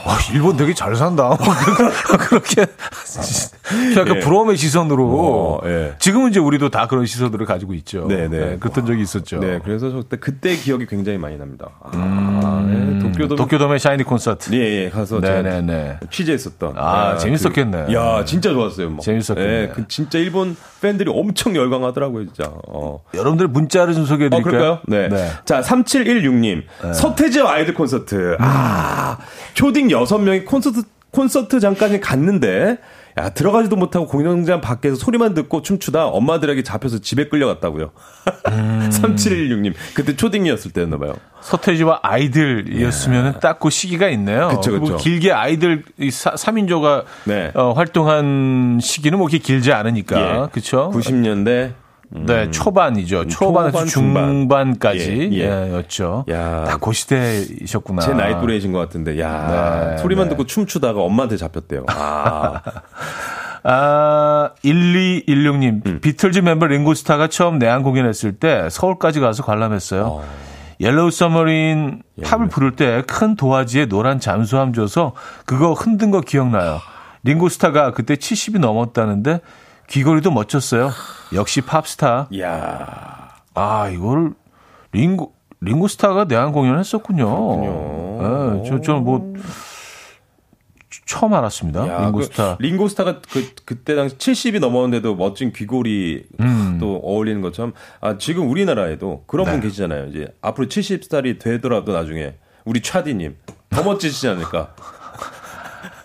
와 일본 되게 잘 산다 그렇게 약간 예. 부러움의 시선으로 어, 예. 지금은 이제 우리도 다 그런 시선들을 가지고 있죠. 네, 네. 그랬던 적이 있었죠. 네, 그래서 저 그때 그때 기억이 굉장히 많이 납니다. 아, 음, 네, 도쿄돔 도쿄돔의 샤이니 콘서트. 예, 예, 가서 네네네. 취재했었던. 아, 재밌었겠네. 그, 야, 진짜 좋았어요. 막. 재밌었겠네. 예, 그 진짜 일본 팬들이 엄청 열광하더라고요, 진짜. 어. 여러분들 문자를 좀 소개해 어, 드릴까요? 그 럴까요? 네. 자, 3716님. 서태지와 아이들 콘서트. 아, 초딩 6명이 콘서트, 콘서트 잠깐 갔는데, 야, 들어가지도 못하고 공연장 밖에서 소리만 듣고 춤추다 엄마들에게 잡혀서 집에 끌려갔다고요. 음. 3716님. 그때 초딩이었을 때였나봐요. 서태지와 아이들이었으면 딱그 시기가 있네요. 그쵸, 그쵸. 그리고 길게 아이들 이 사, 3인조가 네. 어, 활동한 시기는 뭐 그렇게 길지 않으니까. 그렇죠? 90년대. 네, 초반이죠. 초반에서 음. 초반, 중반. 중반 까지 예, 예. 예, 였죠. 야. 딱그 시대이셨구나. 제 나이 또래이신 것 같은데, 야 네, 소리만 네. 듣고 춤추다가 엄마한테 잡혔대요. 아, 아, 1216님. 음. 비틀즈 멤버 링고스타가 처음 내한 공연했을 때 서울까지 가서 관람했어요. 어. Yellow Submarine 팝을 부를 때 큰 도화지에 노란 잠수함 줘서 그거 흔든 거 기억나요. 링고스타가 그때 70이 넘었다는데 귀걸이도 멋졌어요. 역시 팝스타. 야 아, 이거를 링고 링고스타가 내한 공연을 했었군요. 그렇군요. 예, 저 저는 뭐 처음 알았습니다. 야, 링고스타. 그, 링고스타가 그 그때 당시 70이 넘었는데도 멋진 귀걸이 음. 또 어울리는 것처럼 아 지금 우리나라에도 그런 분 네. 계시잖아요. 계시잖아요. 이제 앞으로 70살이 되더라도 나중에 우리 차디님 더 멋지시지 않을까?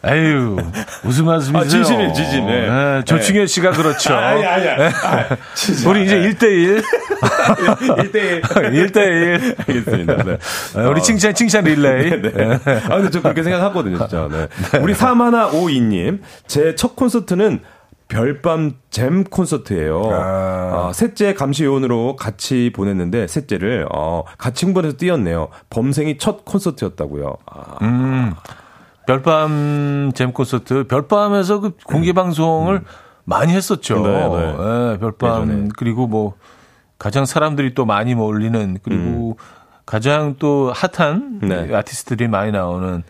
에휴, 무슨 말씀이세요? 아, 진심이에요, 진심. 네. 네, 조충현 씨가 그렇죠. 아니 아니야. 아, 진짜. 우리 이제 1대1. 1대1 1대1. 알겠습니다. 네. 우리 칭찬, 칭찬 릴레이. 네. 아, 근데 저 그렇게 생각하거든요, 진짜. 네. 우리 3152님. 제 첫 콘서트는 별밤 잼 콘서트예요. 아. 아, 셋째 감시 요원으로 같이 보냈는데 셋째를 어, 같이 흥분해서 뛰었네요. 범생이 첫 콘서트였다고요. 아, 음, 별밤 잼 콘서트. 별밤에서 그 공개 방송을 많이 했었죠. 음. 네, 네. 예, 별밤. 예전에. 그리고 뭐, 가장 사람들이 또 많이 몰리는, 그리고 가장 또 핫한 음. 네. 아티스트들이 많이 나오는,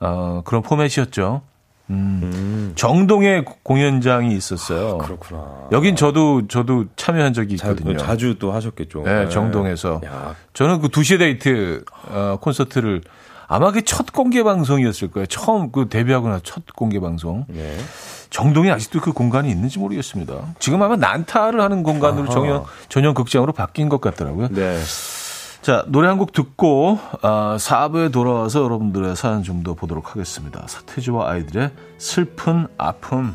어, 그런 포맷이었죠. 음. 정동에 공연장이 있었어요. 그렇구나. 여긴 저도 저도 참여한 적이 자, 있거든요. 자 주 또 하셨겠죠. 네, 정동에서. 야, 저는 그 두시 데이트 어, 콘서트를 아마 그게 첫 공개 방송이었을 거예요. 처음 그 데뷔하고 나서 첫 공개 방송. 네. 정동에 아직도 그 공간이 있는지 모르겠습니다. 지금 아마 난타를 하는 공간으로 아하. 전용 전용 극장으로 바뀐 것 같더라고요. 네. 자, 노래 한 곡 듣고 어, 4부에 돌아와서 여러분들의 사연 좀 더 보도록 하겠습니다. 서태지와 아이들의 슬픈 아픔.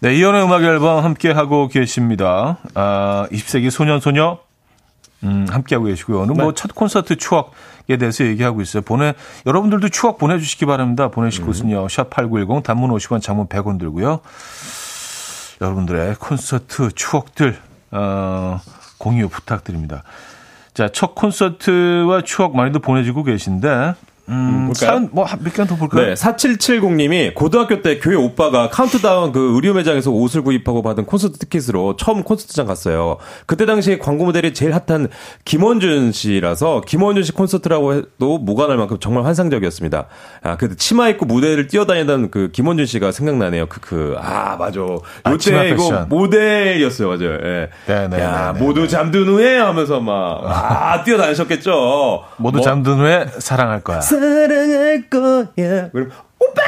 네, 이연의 음악 앨범 함께 하고 계십니다. 아, 20세기 소년 소녀 음, 함께 하고 계시고요. 오늘 뭐첫 콘서트 추억에 대해서 얘기하고 있어요. 보내 여러분들도 추억 보내 주시기 바랍니다. 보내실 곳은요. 샵8910 단문 50원, 장문 100원 들고요. 여러분들의 콘서트 추억들 어, 공유 부탁드립니다. 자, 첫 콘서트와 추억 많이들 보내주고 계신데 음, 볼까요? 사연 뭐몇 개만 더 볼까요? 네, 4770님이 고등학교 때 교회 오빠가 카운트다운 그 의류 매장에서 옷을 구입하고 받은 콘서트 티켓으로 처음 콘서트장 갔어요. 그때 당시에 광고 모델이 제일 핫한 김원준 씨라서 김원준 씨 콘서트라고 해도 무관할 만큼 정말 환상적이었습니다. 아, 그 치마 입고 무대를 뛰어다니던 그 김원준 씨가 생각나네요. 그, 그, 아, 맞아. 아, 요때 이거 패션. 모델이었어요. 맞아요. 예. 네 네, 야, 네네. 모두 잠든 후에 하면서 막, 아, 뛰어다니셨겠죠. 모두 뭐, 잠든 후에 사랑할 거야. 사랑할 거야. 그럼 오빠!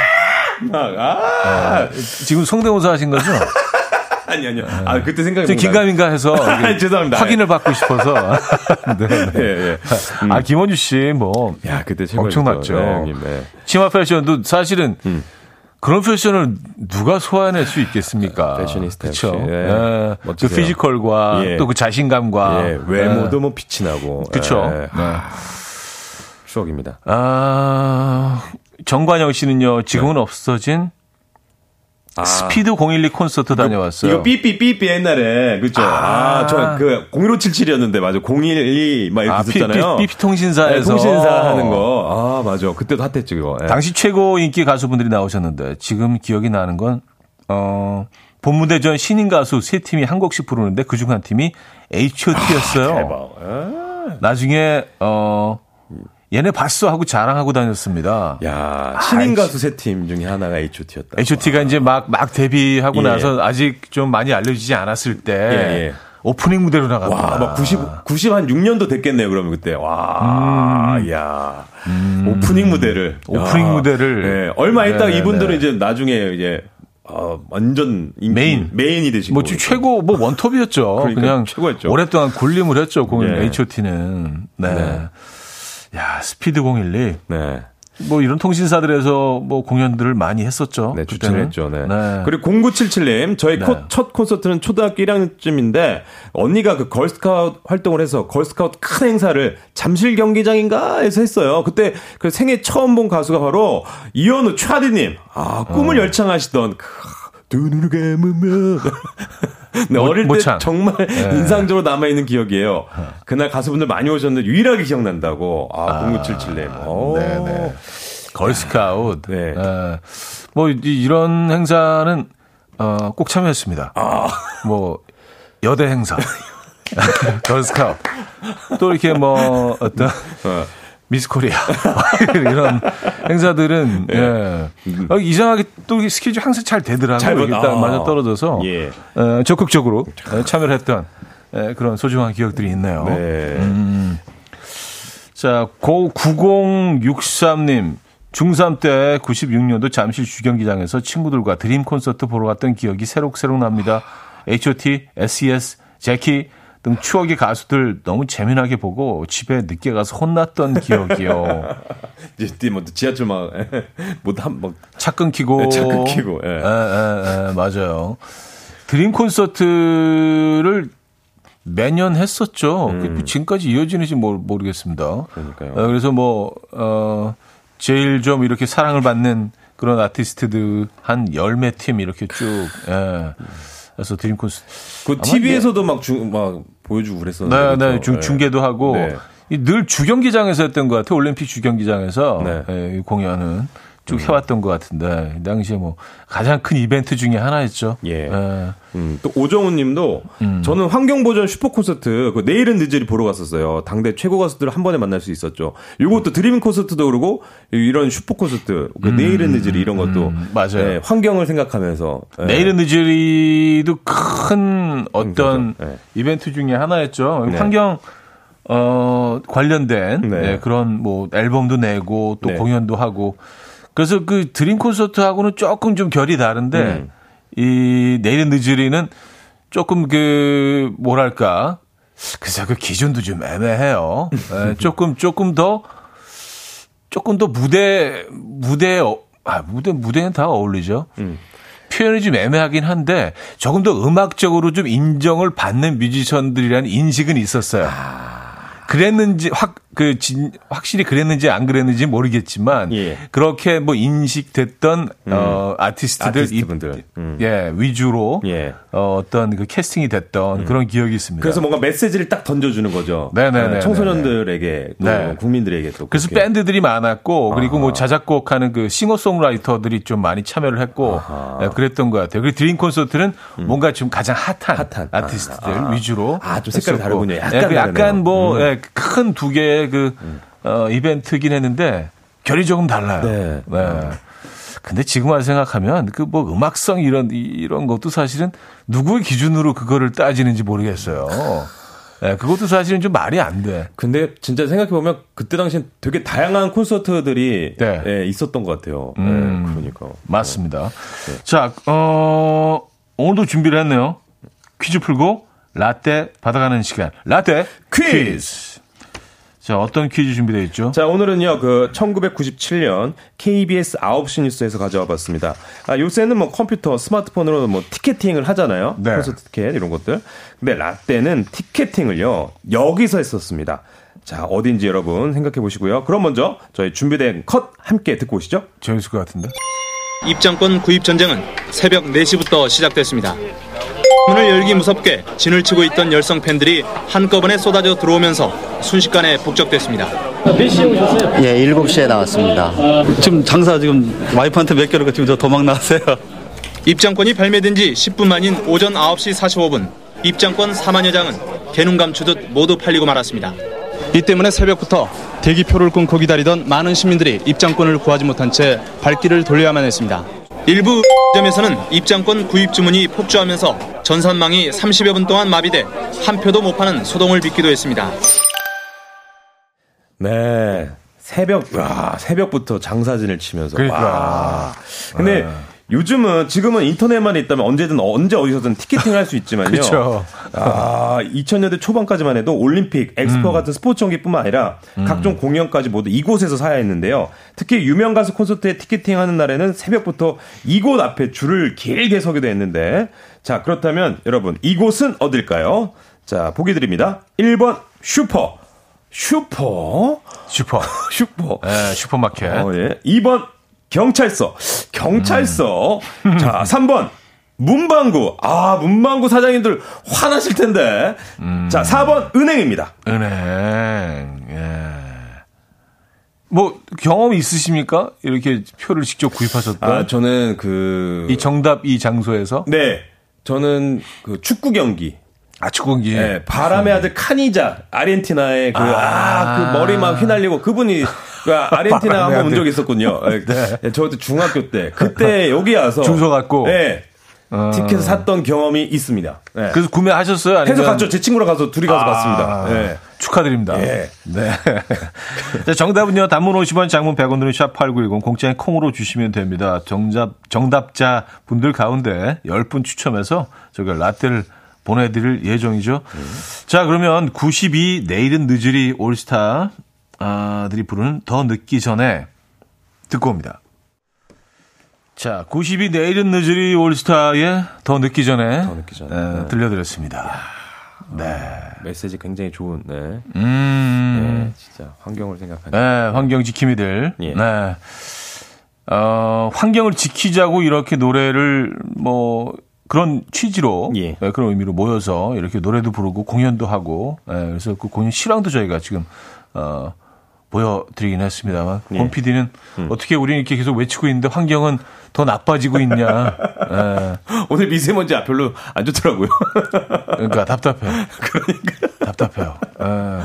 막, 아! 지금 성대모사 하신 거죠? 아니, 아니요. 아, 그때 생각이 좀 긴가민가 해서 죄송합니다. 확인을 받고 싶어서. 네, 네. 예, 예. 음. 아 김원주 씨 뭐 야, 그때 엄청났죠. 네, 형님. 네. 치마 패션도 사실은 음. 그런 패션을 누가 소화해낼 수 있겠습니까? 패셔니스타. 그렇죠. 예. 예. 그. 피지컬과 예. 또그 자신감과 예, 외모도 뭐 빛이 나고. 그렇죠. 예. 네. 추억입니다. 아 정관영 씨는요 지금은 없어진 아. 스피드 012 콘서트 다녀왔어요. 이거 삐삐 삐삐 옛날에 그죠? 아, 저그 01577이었는데 맞아. 012 막 이렇게 아, 있었잖아요. 삐삐 통신사에서 네, 통신사 하는 거. 아, 맞아. 그때도 핫했지 그거. 예. 당시 최고 인기 가수분들이 나오셨는데 지금 기억이 나는 건 어, 본무대전 신인 가수 세 팀이 한 곡씩 부르는데 그중 한 팀이 H.O.T.였어요. 대박. 예. 나중에 어 얘네 봤어 하고 자랑하고 다녔습니다. 야, 신인 가수 세 팀 중에 하나가 H.O.T.였다. H.O.T.가 이제 막 막 데뷔하고 예. 나서 아직 좀 많이 알려지지 않았을 때 예, 예. 오프닝 무대로 나갑니다. 와, 막 90, 90, 한 6년도 됐겠네요, 그러면 그때. 와, 야 오프닝 무대를. 음. 오프닝 야. 무대를. 네, 얼마 있다가 네, 이분들은 네. 이제 나중에 이제, 어, 완전 인기, 메인. 메인이 되시고. 뭐 최고 뭐 원톱이었죠. 그러니까 그냥 최고였죠. 오랫동안 군림을 했죠. 공연 예. H.O.T.는. 네. 네. 야 스피드 012. 네. 뭐 이런 통신사들에서 뭐 공연들을 많이 했었죠. 네. 추천했죠. 네. 네. 그리고 0977님, 저희 네. 코- 첫 콘서트는 초등학교 1학년쯤인데, 언니가 그 걸스카우트 활동을 해서 걸스카우트 큰 행사를 잠실 경기장인가 해서 했어요. 그때 그 생애 처음 본 가수가 바로 이현우 차디님. 아, 꿈을 어. 열창하시던, 크, 두 눈을 감으면. 네, 모- 어릴 때 모창. 정말 인상적으로 남아있는 기억이에요. 그날 가수분들 많이 오셨는데 유일하게 기억난다고. 아, 0977님. 오. 네네. 걸스카우트. 네. 네. 뭐 이- 이런 행사는 어, 꼭 참여했습니다. 아. 뭐 여대 행사. 걸스카우트. 또 이렇게 뭐 어떤 어. 미스 코리아 이런 행사들은 예. 어, 이상하게 또 스케줄 항상 잘 되더라고요. 잘 아. 맞아 떨어져서 예. 어, 적극적으로 예, 참여를 했던 예, 그런 소중한 기억들이 있네요. 네. 자, 고 9063님. 중3 때 96년도 잠실 주경기장에서 친구들과 드림 콘서트 보러 갔던 기억이 새록새록 납니다. H.O.T, S.E.S, 제키 등 추억의 가수들 너무 재미나게 보고 집에 늦게 가서 혼났던 기억이요. 이제 뭐 지하철 막, 뭐한 뭐, 차 끊기고. 네, 차 끊기고, 예. 에, 에, 에, 맞아요. 드림 콘서트를 매년 했었죠. 그 지금까지 이어지는지 모르, 모르겠습니다. 음. 그러니까요. 어, 그래서 뭐, 어, 제일 좀 이렇게 사랑을 받는 그런 아티스트들 한 열매 팀 이렇게 쭉, 예. 그래서 드림 콘서트. 그 TV에서도 막 주, 막 보여주고 그랬었는데. 네, 네, 그렇죠? 중, 네. 중계도 하고. 네. 이늘 주경기장에서 했던 것 같아요. 올림픽 주경기장에서. 네. 예, 이 공연은 쭉 해왔던 것 같은데. 이 당시에 뭐 가장 큰 이벤트 중에 하나였죠. 예. 예. 음, 또 오정훈 님도 음. 저는 환경보전 슈퍼 콘서트 그 내일은 늦으리 보러 갔었어요. 당대 최고 가수들을 한 번에 만날 수 있었죠. 요것도 드림 콘서트도 그러고 이런 슈퍼 콘서트 그 내일은 늦으리 이런 것도 음, 맞아요. 예, 환경을 생각하면서 예. 내일은 늦으리도 큰 어떤. 네. 이벤트 중에 하나였죠. 네. 환경 어, 관련된 네. 예, 그런 뭐 앨범도 내고 또 네. 공연도 하고 그래서 그 드림 콘서트하고는 조금 좀 결이 다른데 음. 이 내일은 늦으리는 조금 그 뭐랄까 그래서 그 기준도 좀 애매해요. 예, 조금 조금 더 조금 더 무대 무대 어, 아 무대 무대는 다 어울리죠. 음. 표현이 좀 애매하긴 한데 조금 더 음악적으로 좀 인정을 받는 뮤지션들이라는 인식은 있었어요. 그랬는지 확그 확실히 그랬는지 안 그랬는지 모르겠지만 예. 그렇게 뭐 인식됐던 어 아티스트들 아티스트분들. 음. 예 위주로 예. 어, 어떤 그 캐스팅이 됐던 그런 기억이 있습니다. 그래서 뭔가 메시지를 딱 던져주는 거죠. 네네네. 청소년들에게 또 네. 국민들에게 또. 그래서 그렇게. 밴드들이 많았고 그리고 뭐 자작곡 하는 그 싱어송라이터들이 좀 많이 참여를 했고 예, 그랬던 것 같아요. 그리고 드림 콘서트는 뭔가 좀 가장 핫한, 핫한. 아티스트들 아, 아. 위주로 아, 좀 색깔이. 다르군요. 약간 예, 그 약간 다르 큰 두 개의 그 어, 이벤트긴 했는데 결이 조금 달라요. 네. 근데 지금 와서 생각하면 그 뭐 음악성 이런 이- 이런 것도 사실은 누구의 기준으로 그거를 따지는지 모르겠어요. 예, 그것도 사실은 좀 말이 안 돼. 근데 진짜 생각해 보면 그때 당시엔 되게 다양한 콘서트들이 네. 예, 있었던 것 같아요. 음. 예, 그러니까. 맞습니다. 자, 어, 오늘도 준비를 했네요. 퀴즈 풀고 라떼 받아가는 시간. 라떼 퀴즈. 자, 어떤 퀴즈 준비되어 있죠? 자, 오늘은요, 그, 1997년 KBS 9시 뉴스에서 가져와 봤습니다. 아, 요새는 뭐 컴퓨터, 스마트폰으로 뭐 티켓팅을 하잖아요. 네. 콘서트 티켓, 이런 것들. 근데 라떼는 티켓팅을요, 여기서 했었습니다. 자, 어딘지 여러분 생각해 보시고요. 그럼 먼저 저희 준비된 컷 함께 듣고 오시죠. 재밌을 것 같은데. 입장권 구입 전쟁은 새벽 4시부터 시작됐습니다. 문을 열기 무섭게 진을 치고 있던 열성 팬들이 한꺼번에 쏟아져 들어오면서 순식간에 북적됐습니다. 예, 7시에 나왔습니다. 지금 장사 지금 와이프한테 몇 개월가 지금 저 도망 나왔어요. 입장권이 발매된 지 10분 만인 오전 9시 45분 입장권 4만여 장은 개눈 감추듯 모두 팔리고 말았습니다. 이 때문에 새벽부터 대기표를 끊고 기다리던 많은 시민들이 입장권을 구하지 못한 채 발길을 돌려야만 했습니다. 일부 점에서는 입장권 구입 주문이 폭주하면서 전산망이 30여 분 동안 마비돼 한 표도 못 파는 소동을 빚기도 했습니다. 네. 새벽, 와, 새벽부터 장사진을 치면서. 그러니까. 와. 근데 요즘은, 지금은 인터넷만 있다면 언제든, 언제 어디서든 티켓팅을 할 수 있지만요. 그쵸. 아, 2000년대 초반까지만 해도 올림픽, 엑스포 같은 스포츠 경기뿐만 아니라 각종 공연까지 모두 이곳에서 사야 했는데요. 특히 유명 가수 콘서트에 티켓팅 하는 날에는 새벽부터 이곳 앞에 줄을 길게 서기도 했는데, 자, 그렇다면 여러분, 이곳은 어딜까요? 자, 보기 드립니다. 1번 슈퍼. 슈퍼? 슈퍼. 슈퍼. 예, 슈퍼마켓. 어, 예. 2번 경찰서. 경찰서. 자, 3번 문방구. 아, 문방구 사장님들 화나실 텐데. 자, 4번 은행입니다. 은행. 예. 뭐 경험이 있으십니까? 이렇게 표를 직접 구입하셨던 아, 저는 그 이 정답 이 장소에서 네. 저는 그 축구 경기. 아 축구기 네, 바람의 아들 카니자 아르헨티나의 그아그 머리 막 휘날리고 그분이 그 아르헨티나 한번 온. 적이 있었군요. 네. 저도 중학교 때 그때 여기 와서 줄 서갖고? 네. 티켓을 샀던 경험이 있습니다. 네. 그래서 구매하셨어요? 아니면 해서 갔죠. 제 친구랑 가서 둘이 가서 아, 봤습니다. 네. 축하드립니다. 예. 네. 자, 정답은요. 단문 50원, 장문 100원으로 샵8910 공짜인 콩으로 주시면 됩니다. 정답 정답자 분들 가운데 10분 추첨해서 저기 라떼를 보내드릴 예정이죠. 자, 그러면 92 내일은 늦으리 올스타들이 부르는 더 늦기 전에 듣고 옵니다. 자, 92 내일은 늦으리 올스타의 더 늦기 전에, 더 늦기 전에. 에, 들려드렸습니다. 네. 메시지 굉장히 좋은. 네. 음. 네, 진짜 환경을 생각하는. 네, 환경 지킴이들. 예. 네. 어, 환경을 지키자고 이렇게 노래를 뭐 그런 취지로 예. 네, 그런 의미로 모여서 이렇게 노래도 부르고 공연도 하고 네, 그래서 그 공연 실황도 저희가 지금 어 보여드리긴 했습니다만 예. 권 PD는 음. 어떻게 우리는 이렇게 계속 외치고 있는데 환경은 더 나빠지고 있냐. 예. 오늘 미세먼지 아, 별로 안 좋더라고요. 그러니까 답답해요. 그러니까 답답해요. 예.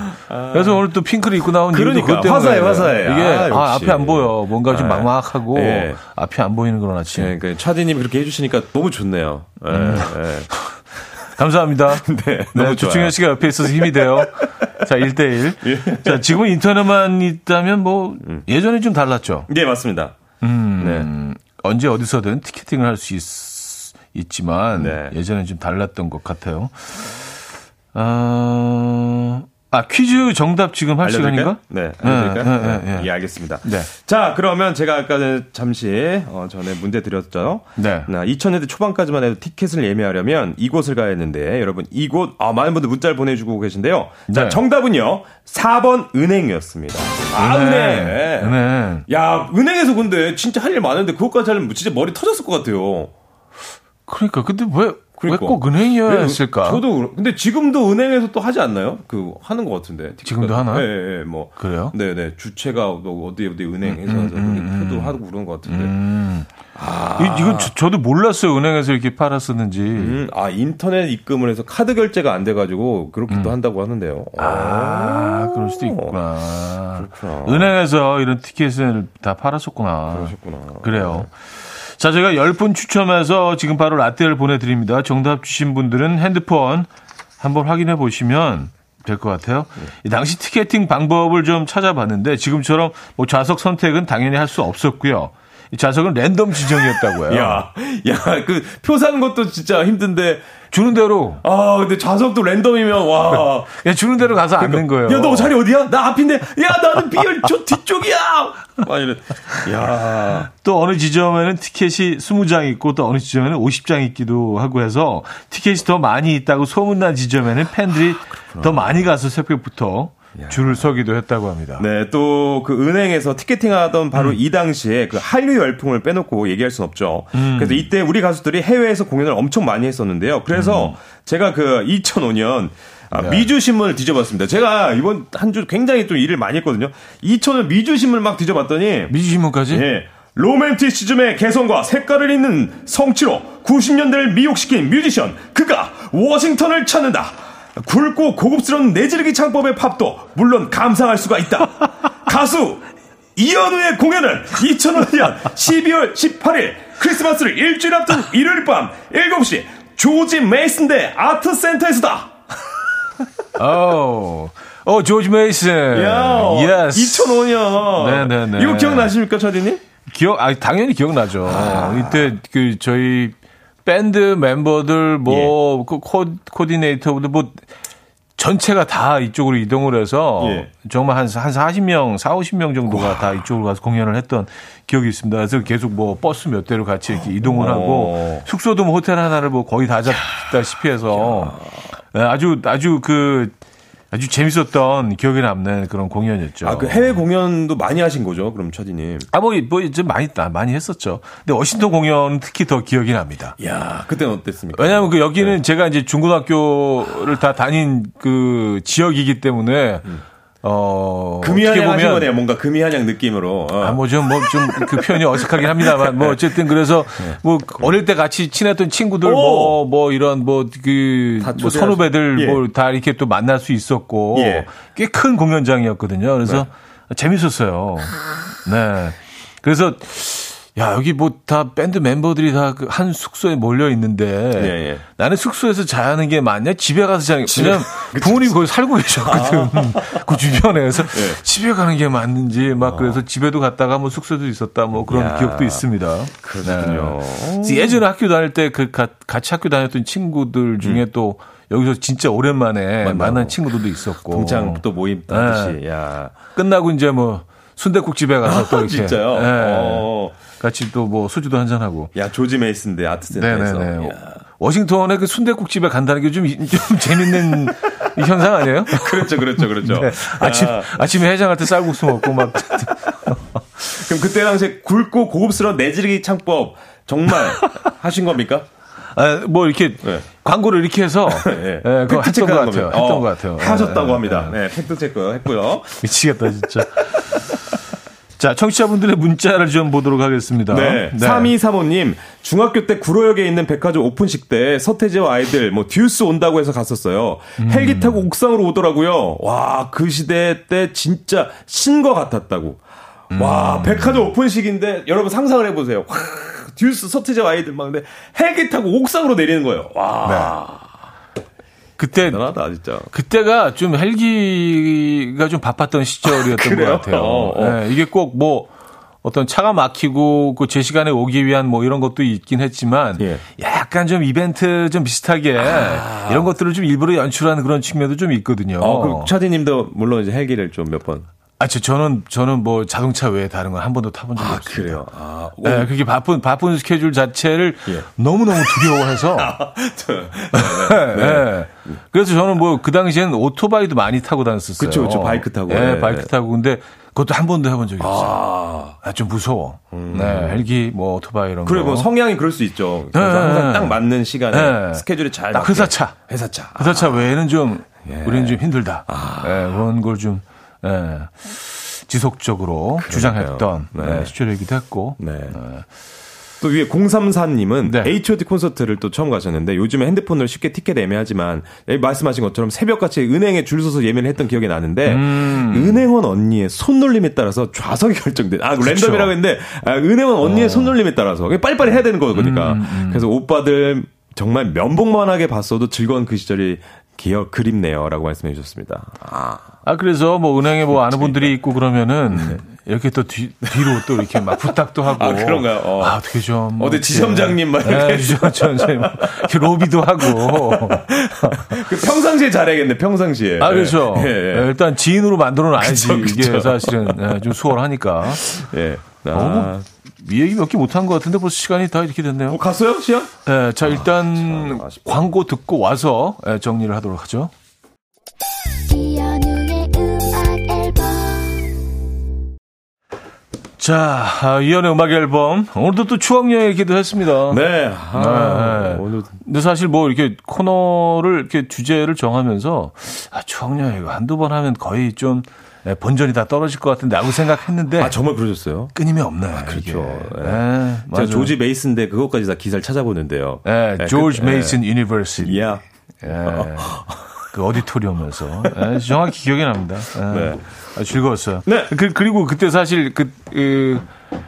그래서 오늘 또 핑크를 입고 나온 이유도 그러니까. 때문에 화사해. 화사해. 이게 아, 아. 앞에 안 보여. 뭔가 좀 아, 막막하고 예. 앞이 안 보이는 그런 아침. 네, 그러니까 차디님이 그렇게 해주시니까 너무 좋네요. 네, 네. 감사합니다. 네, 너무 좋아요. 조충현 씨가 옆에 있어서 힘이 돼요. 자, 1대1. 자, 지금 인터넷만 있다면 뭐, 예전에 좀 달랐죠. 네, 맞습니다. 음, 언제 어디서든 티켓팅을 할 수 있지만, 네. 예전에 좀 달랐던 것 같아요. 어, 아, 퀴즈 정답 지금 할 알려드릴까요? 시간인가? 네, 알려드릴까요? 네, 네, 네, 예, 알겠습니다. 네. 자, 그러면 제가 아까 잠시 어, 전에 문제 드렸죠. 네. 나 2000년대 초반까지만 해도 티켓을 예매하려면 이곳을 가야 했는데 여러분 이곳 아 많은 분들 문자를 보내주고 계신데요. 자, 네. 정답은요 4번 은행이었습니다. 아 은행. 은행. 은행. 야 은행에서 근데 진짜 할 일 많은데 그것까지 하려면 진짜 머리 터졌을 것 같아요. 그러니까, 근데 왜, 그러니까. 왜꼭 은행이어야 네, 했을까? 저도 근데 지금도 은행에서 또 하지 않나요? 그 하는 것 같은데. 지금도 같은 하나? 거. 예, 예, 뭐. 그래요? 네, 네. 주체가 뭐 어디 어디 은행에서 해서 그도 하고 그런 것 같은데. 음. 이, 이건 저, 도 몰랐어요. 은행에서 이렇게 팔았었는지. 음, 아 인터넷 입금을 해서 카드 결제가 안 돼 가지고 그렇게 도 한다고 하는데요. 음. 아, 그럴 수도 있구나. 그렇구나. 은행에서 이런 티켓을 다 팔았었구나. 그러셨구나. 그래요. 자, 제가 10분 추첨해서 지금 바로 라떼를 보내드립니다. 정답 주신 분들은 핸드폰 한번 확인해 보시면 될 것 같아요. 이 당시 티켓팅 방법을 좀 찾아봤는데 지금처럼 뭐 좌석 선택은 당연히 할 수 없었고요. 이 좌석은 랜덤 지정이었다고요. 야, 야, 그 표 사는 것도 진짜 힘든데. 주는 대로 아, 근데 좌석도 랜덤이면 와. 그냥 주는 대로 가서 앉는 거예요. 야, 너 자리 어디야? 나 앞인데. 야, 나는 B열 저 뒤쪽이야. 막 이래. 야. 또 어느 지점에는 티켓이 20장 있고 또 어느 지점에는 50장 있기도 하고 해서 티켓이 더 많이 있다고 소문난 지점에는 팬들이 더 많이 가서 새벽부터 줄을 서기도 했다고 합니다. 네, 또 그 은행에서 티켓팅 하던 바로 이 당시에 그 한류 열풍을 빼놓고 얘기할 순 없죠. 그래서 이때 우리 가수들이 해외에서 공연을 엄청 많이 했었는데요. 그래서 제가 그 2005년 아, 미주 신문을 뒤져봤습니다. 제가 이번 한 주 굉장히 좀 일을 많이 했거든요. 2005년 미주 신문을 막 뒤져봤더니 미주 신문까지? 예. 로맨티시즘의 개성과 색깔을 잇는 성취로 90년대를 미혹시킨 뮤지션 그가 워싱턴을 찾는다. 굵고 고급스러운 내지르기 창법의 팝도 물론 감상할 수가 있다. 가수 이현우의 공연은 2005년 12월 18일 크리스마스를 일주일 앞둔 일요일 밤 7시 조지 메이슨대 아트센터에서다. 어, 어, 조지 메이슨. 야, yes. 2005년. 네네네. 이거 기억나십니까, 차디님? 기억, 아 당연히 기억나죠. 이때 그 저희 밴드 멤버들 뭐그 코, 코디네이터분들 뭐 전체가 다 이쪽으로 이동을 해서 예. 정말 한, 한 40명, 4, 50명 정도가 다 이쪽으로 가서 공연을 했던 기억이 있습니다. 그래서 계속 뭐 버스 몇 대로 같이 이렇게 이동을 하고 어. 숙소도 뭐 호텔 하나를 뭐 거의 다 잡다시피 해서 네, 아주, 아주 그 아주 재밌었던 기억에 남는 그런 공연이었죠. 아, 그 해외 공연도 많이 하신 거죠, 그럼 차디님? 아, 뭐, 뭐, 좀 많이, 많이 했었죠. 근데 워싱턴 공연은 특히 더 기억이 납니다. 야 그때는 어땠습니까? 왜냐하면 그 여기는 제가 이제 중고등학교를 다 다닌 그 지역이기 때문에, 어. 금이 어떻게 한양 하신 보면 거네요. 뭔가 금이 한양 느낌으로. 어. 아, 뭐 좀, 뭐 좀 그 표현이 어색하긴 합니다만, 뭐 어쨌든 그래서 뭐 어릴 때 같이 친했던 친구들 네. 오! 뭐, 뭐 이런 뭐 그, 다뭐 선후배들 예. 뭐다 이렇게 또 만날 수 있었고, 예. 꽤큰 공연장이었거든요. 그래서 재밌었어요. 네. 그래서 야, 여기 뭐 다 밴드 멤버들이 다그한 숙소에 몰려 있는데 예, 예. 나는 숙소에서 자는 게 맞냐? 집에 가서 자는 게 왜냐면 부모님이 거기 살고 계셨거든. 그 주변에 그래서 예. 집에 가는 게 맞는지 막 그래서 집에도 갔다가 뭐 숙소도 있었다 뭐 그런 아. 야. 기억도 있습니다. 그렇군요. 네. 예전에 학교 다닐 때 그 같이 학교 다녔던 친구들 중에 또 여기서 진짜 오랜만에 만나고. 만난 친구들도 있었고 동창 또 모임 네. 하듯이. 야. 끝나고 이제 뭐 순대국집에 가서 또 이렇게 진짜요? 네. 어. 같이 또 뭐 소주도 한잔 하고 야, 조지 메이슨데 아트센터에서. 네네네. 야. 워싱턴의 그 순대국 집에 간다는 게좀좀 재밌는 이 현상 아니에요? 그렇죠, 그렇죠, 그렇죠. 네. 아침 야, 아침에 해장할 때 쌀국수 먹고 막 그럼 그때 당시에 굵고 고급스러운 내지르기 창법 정말 하신 겁니까? 아, 뭐 이렇게 네. 광고를 이렇게 해서 예. 예, 그거 했던 것 같아요. 겁니다. 했던 어, 것 같아요. 하셨다고 예, 합니다. 예. 네, 팩트 체크 했고요. 미치겠다 진짜. 자, 청취자분들의 문자를 좀 보도록 하겠습니다. 네. 3235님, 중학교 때 구로역에 있는 백화점 오픈식 때 서태지와 아이들 뭐 듀스 온다고 해서 갔었어요. 음. 헬기 타고 옥상으로 오더라고요. 와, 그 시대 때 진짜 신과 같았다고. 음. 와, 백화점 오픈식인데 여러분 상상을 해보세요. 와, 듀스 서태지와 아이들 막 근데 헬기 타고 옥상으로 내리는 거예요. 와. 그때 대단하다 진짜. 그때가 좀 헬기가 좀 바빴던 시절이었던 것 같아요. 어, 어. 네, 이게 꼭 뭐 어떤 차가 막히고 그 제 시간에 오기 위한 뭐 이런 것도 있긴 했지만 예. 약간 좀 이벤트 좀 비슷하게 이런 것들을 좀 일부러 연출하는 그런 측면도 좀 있거든요. 어, 그 차디님도 물론 이제 헬기를 좀 몇 번. 아, 저, 저는 저는 뭐 자동차 외에 다른 건 한 번도 타본 적이 아, 없습니다. 그래요. 아, 네, 그게 바쁜 바쁜 스케줄 자체를 예. 너무 너무 두려워해서. 네, 네. 그래서 저는 뭐 그 당시에는 오토바이도 많이 타고 다녔었어요. 그쵸, 그쵸. 바이크 타고. 네, 네. 바이크 타고 근데 그것도 한 번도 해본 적이 없어요. 아, 좀 무서워. 네, 헬기 뭐 오토바이 이런 그래 거. 뭐 성향이 그럴 수 있죠. 그래서 네. 항상 딱 맞는 시간에 네. 스케줄이 잘 딱. 회사차. 회사차. 회사차 외에는 좀 예. 우리는 좀 힘들다. 아. 네, 그런 걸 좀 예, 지속적으로 주장했던 네. 네, 시절이기도 했고. 네. 또 위에 034님은 네. H.O.T 콘서트를 또 처음 가셨는데 요즘에 핸드폰으로 쉽게 티켓 애매하지만 여기 말씀하신 것처럼 새벽같이 은행에 줄 서서 예매를 했던 기억이 나는데 음. 은행원 언니의 손놀림에 따라서 좌석이 결정된 아 랜덤이라고 했는데 아, 은행원 언니의 어. 손놀림에 따라서 빨리빨리 해야 되는 거니까 음, 그래서 오빠들 정말 면봉만하게 봤어도 즐거운 그 시절이 기억 그립네요라고 말씀해 주셨습니다. 아, 아 그래서 뭐 은행에 뭐 아는 분들이 있고 네. 그러면은 이렇게 또 뒤, 뒤로 또 이렇게 막 부탁도 하고 아, 그런가요? 어. 아, 어떻게 좀 어디 지점장님 막 이렇게. 네, 뭐 이렇게 로비도 하고 그 평상시에 잘해야겠네 평상시에. 아 그렇죠. 예, 예. 네, 일단 지인으로 만들어 놔야지 그쵸, 그쵸. 이게 사실은 네, 좀 수월하니까. 예. 아. 어, 이 얘기 몇 개 못한 것 같은데 벌써 시간이 다 이렇게 됐네요. 어, 갔어요 시연? 네, 자 일단 참 아쉽다. 광고 듣고 와서 예, 정리를 하도록 하죠. 이현우의 음악 앨범 자 아, 이연의 음악 앨범 오늘도 또 추억 여행이기도 했습니다. 네. 아, 네. 오늘 근데 사실 뭐 이렇게 코너를 이렇게 주제를 정하면서 아, 추억 여행 이거 한두 번 하면 거의 좀 예, 본전이 다 떨어질 것 같은데 라고 생각했는데 아 정말 그러셨어요? 끊임이 없네. 그렇죠. 이게. 예. 예, 제가. 조지 메이슨대 그것까지 다 기사를 찾아보는데요. 예, 예, 조지 그- 메이슨 University. 예. 예. 그 auditorium에서 예, 정확히 기억이 납니다. 예. 네. 아주 즐거웠어요. 네. 그, 그리고 그때 사실 그, 그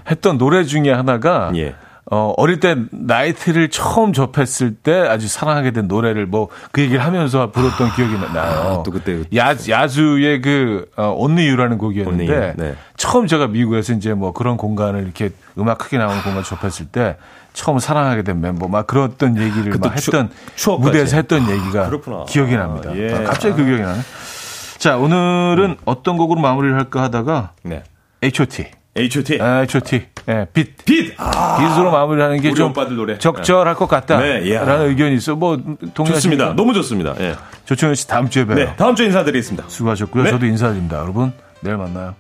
했던 노래 중에 하나가 예. 어, 어릴 때 나이트를 처음 접했을 때 아주 사랑하게 된 노래를 뭐 그 얘기를 하면서 불렀던 기억이 나요. 아, 또 그때 야, Yazoo의 그, 어, Only You라는 곡이었는데 Only 네. 처음 제가 미국에서 이제 뭐 그런 공간을 이렇게 음악 크게 나오는 공간 접했을 때 처음 사랑하게 된 멤버 막 그랬던 얘기를 막 추- 했던 추억까지. 무대에서 했던 얘기가 그렇구나. 기억이 납니다. 아, 예. 아, 갑자기 그 기억이 나네. 자, 오늘은 어떤 곡으로 마무리를 할까 하다가 네. H.O.T. H.O.T. 아, H.O.T. 예, 빛. 빛. 아, 빛으로 마무리하는 게 좀. 적절할 것 같다라는 네, 예. 의견이 있어. 뭐 동의하십니까? 좋습니다. 너무 좋습니다. 예. 조충현 씨 다음 주에 봬요. 네. 다음 주에 인사드리겠습니다. 수고하셨고요. 네. 저도 인사드립니다. 여러분 내일 만나요.